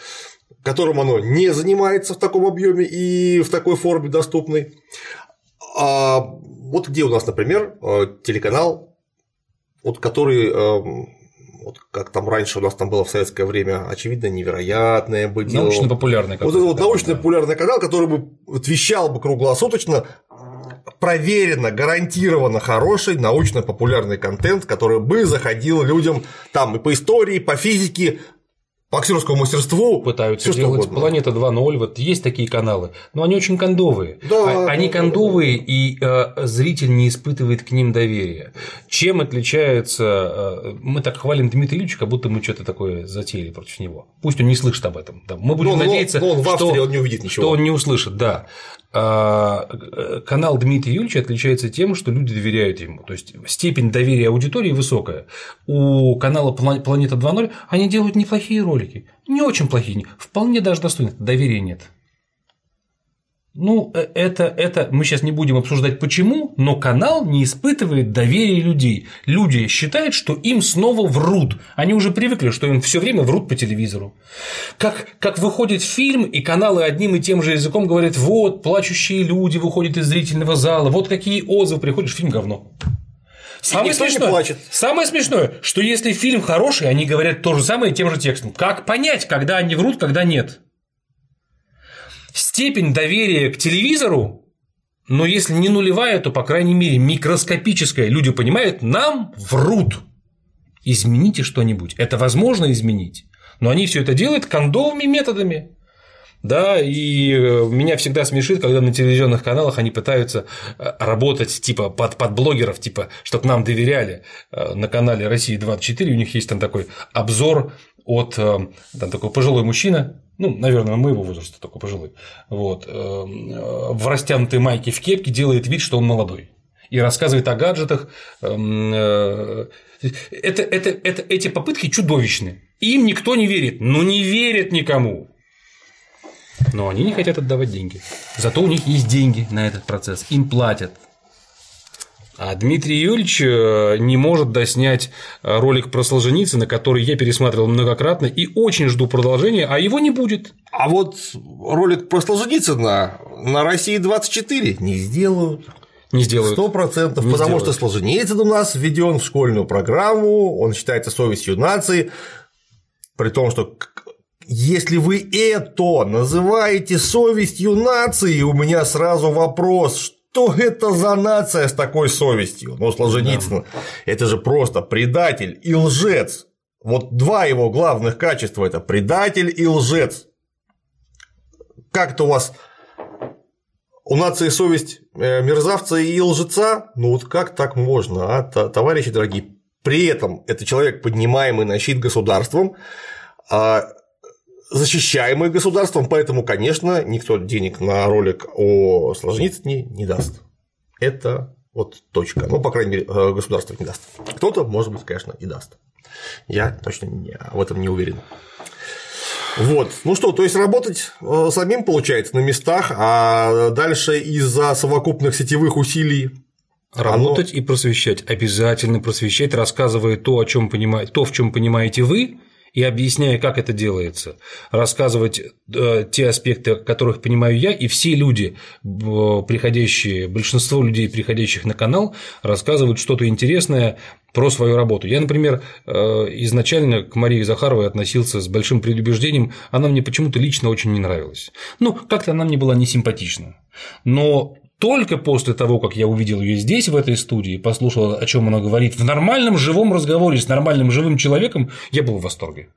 которым оно не занимается в таком объеме и в такой форме доступной. А вот где у нас, например, э, телеканал, вот который э, вот как там раньше у нас там было в советское время, очевидно, невероятное бы дело. Научно-популярный Вот этот вот научно-популярный канал, который бы вещал бы круглосуточно, проверено, гарантированно хороший научно-популярный контент, который бы заходил людям там и по истории, по физике, по актерскому мастерству пытаются делать. Планета 2.0, вот есть такие каналы, но они очень кондовые. Да, они да, кондовые, да, да. и э, зритель не испытывает к ним доверия. Чем отличается. Э, мы так хвалим Дмитрия Ильича, как будто мы что-то такое затеяли против него. Пусть он не слышит об этом. Да. Мы будем но, надеяться, но, но он в что, он не увидит ничего. что он не услышит, да. А, канал Дмитрия Юрьевича отличается тем, что люди доверяют ему. То есть степень доверия аудитории высокая. У канала Планета 2.0 они делают неплохие ролики. Не очень плохие, вполне даже достойные. Доверия нет. Ну, э, это, это мы сейчас не будем обсуждать почему, но канал не испытывает доверия людей. Люди считают, что им снова врут. Они уже привыкли, что им все время врут по телевизору. Как, как выходит фильм, и каналы одним и тем же языком говорят: вот, плачущие люди выходят из зрительного зала, вот какие отзывы, приходишь, фильм говно. Самое смешное, самое смешное, что если фильм хороший, они говорят то же самое тем же текстом. Как понять, когда они врут, когда нет? Степень доверия к телевизору, но если не нулевая, то, по крайней мере, микроскопическая. Люди понимают, нам врут. Измените что-нибудь. Это возможно изменить. Но они все это делают кондовыми методами. Да, и э, меня всегда смешит, когда на телевизионных каналах они пытаются э, работать типа под, под блогеров, типа, чтобы нам доверяли. Э, на канале России 24 у них есть там такой обзор от там такой пожилой мужчина, ну, наверное, моего возраста только пожилой, вот, в растянутой майке в кепке делает вид, что он молодой и рассказывает о гаджетах. Это, это, это, эти попытки чудовищны. Им никто не верит. Ну, не верит никому. Но они не хотят отдавать деньги. Зато у них есть деньги на этот процесс. Им платят. А Дмитрий Юрьевич э, не может доснять э, ролик про Солженицына, который я пересматривал многократно и очень жду продолжения, а его не будет. А вот ролик про Солженицына на России 24 не сделают. Не сделают. Сто процентов, потому сделают. что Солженицын у нас введен в школьную программу, он считается совестью нации, при том, что если вы это называете совестью нации, у меня сразу вопрос, что это за нация с такой совестью? Ну, Солженицын, да. это же просто предатель и лжец. Вот два его главных качества – это предатель и лжец. Как-то у вас у нации совесть э, мерзавца и лжеца? Ну вот как так можно, а, товарищи дорогие? При этом это человек, поднимаемый на щит государством, а защищаемый государством, поэтому, конечно, никто денег на ролик о Солженицыне не даст. Это вот точка. Ну, по крайней мере, э, государство не даст. Кто-то, может быть, конечно, и даст. Я точно не, в этом не уверен. Вот. Ну что, то есть работать э, самим получается на местах, а дальше из-за совокупных сетевых усилий Работать оно... и просвещать. Обязательно просвещать, рассказывая то, о чем понимаете, то, в чем понимаете вы, и объясняя, как это делается, рассказывать э, те аспекты, которых понимаю я, и все люди, приходящие, большинство людей, приходящих на канал, рассказывают что-то интересное про свою работу. Я, например, э, изначально к Марии Захаровой относился с большим предубеждением, она мне почему-то лично очень не нравилась. Ну, как-то она мне была не симпатична. Но только после того, как я увидел ее здесь, в этой студии, послушал, о чем она говорит, в нормальном живом разговоре с нормальным живым человеком, я был в восторге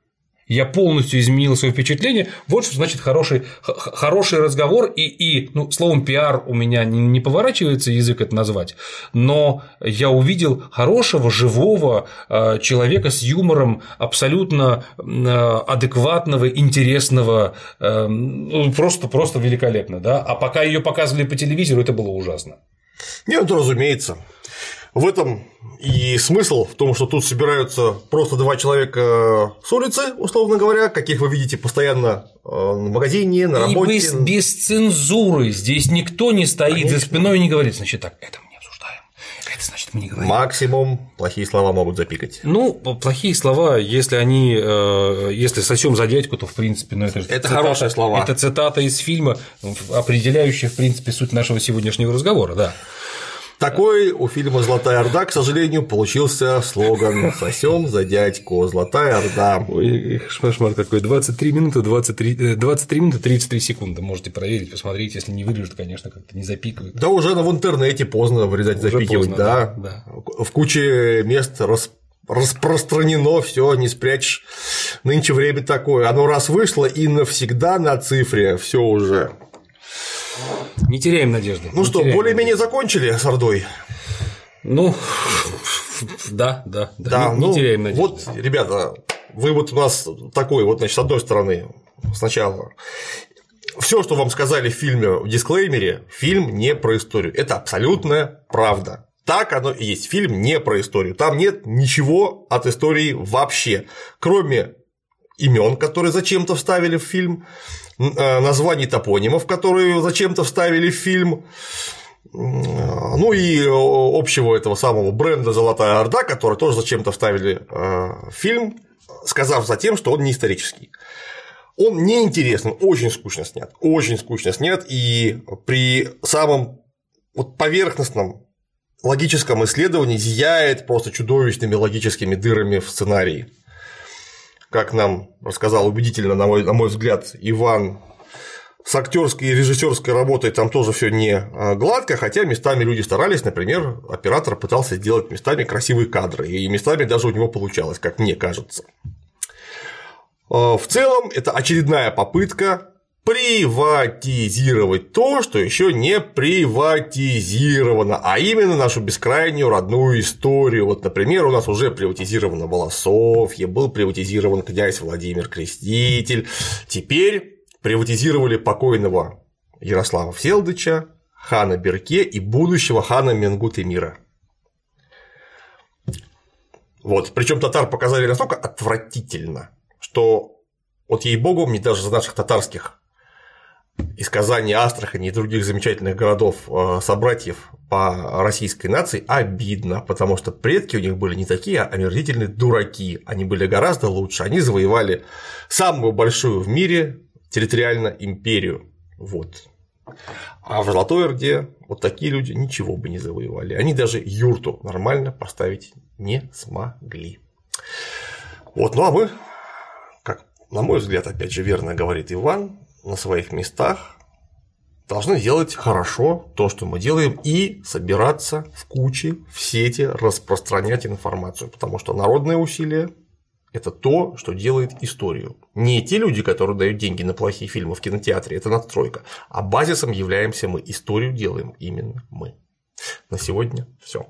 я полностью изменил свое впечатление. Вот что значит хороший, хороший разговор и, и ну, словом пиар у меня не, не поворачивается язык это назвать, но я увидел хорошего, живого э, человека с юмором, абсолютно э, адекватного, интересного, э, ну, просто, просто великолепно. Да? А пока ее показывали по телевизору, это было ужасно. Нет, разумеется. В этом и смысл в том, что тут собираются просто два человека с улицы, условно говоря, каких вы видите постоянно э, в магазине, на работе. И без, без цензуры. Здесь никто не стоит Конечно. за спиной и не говорит, значит, так, это мы не обсуждаем. Это значит, мы не говорим. Максимум плохие слова могут запикать. Ну, плохие слова, если они, э, если совсем за дядьку, то в принципе, ну это же это цитата, хорошие слова. Это цитата из фильма, определяющая в принципе суть нашего сегодняшнего разговора, да. Такой у фильма «Золотая Орда», к сожалению, получился слоган «Сосем за дядьку, Золотая Орда». Ой, кошмар какой, 23 минуты, 23, 23 э, минуты 33 секунды, можете проверить, посмотреть, если не вырежут, конечно, как-то не запикают. Да уже в интернете поздно вырезать, уже запикивать, поздно, да. да. В куче мест рас распространено, все, не спрячешь. Нынче время такое. Оно раз вышло и навсегда на цифре, все уже. Не теряем надежды. Ну что, более-менее закончили с Ордой? Ну, да, да, да. да не, ну, не теряем надежды. Вот, ребята, вы вот у нас такой, вот, значит, с одной стороны, сначала все, что вам сказали в фильме в дисклеймере, фильм не про историю. Это абсолютная правда. Так оно и есть. Фильм не про историю. Там нет ничего от истории вообще, кроме имен, которые зачем-то вставили в фильм, Э, названий топонимов, которые зачем-то вставили в фильм, ну и общего этого самого бренда «Золотая Орда», который тоже зачем-то вставили э, в фильм, сказав затем, что он не исторический. Он неинтересный, очень скучно снят, очень скучно снят, и при самом вот поверхностном логическом исследовании зияет просто чудовищными логическими дырами в сценарии как нам рассказал убедительно, на мой, на мой взгляд, Иван с актерской и режиссерской работой там тоже все не а, гладко, хотя местами люди старались, например, оператор пытался сделать местами красивые кадры, и местами даже у него получалось, как мне кажется. А, в целом, это очередная попытка приватизировать то, что еще не приватизировано, а именно нашу бескрайнюю родную историю. Вот, например, у нас уже приватизировано Волосовье, был приватизирован князь Владимир Креститель, теперь приватизировали покойного Ярослава Всеволодовича, хана Берке и будущего хана Менгут-Эмира. Вот, причем татар показали настолько отвратительно, что вот ей-богу, мне даже за наших татарских из Казани, Астрахани и других замечательных городов э, собратьев по российской нации обидно, потому что предки у них были не такие а омерзительные дураки, они были гораздо лучше, они завоевали самую большую в мире территориально империю. Вот. А в Золотой Орде вот такие люди ничего бы не завоевали. Они даже юрту нормально поставить не смогли. Вот, ну а мы, как на мой взгляд, опять же верно говорит Иван, на своих местах должны делать хорошо то, что мы делаем, и собираться в куче, в сети, распространять информацию, потому что народные усилия – это то, что делает историю. Не те люди, которые дают деньги на плохие фильмы в кинотеатре, это надстройка, а базисом являемся мы, историю делаем именно мы. На сегодня все.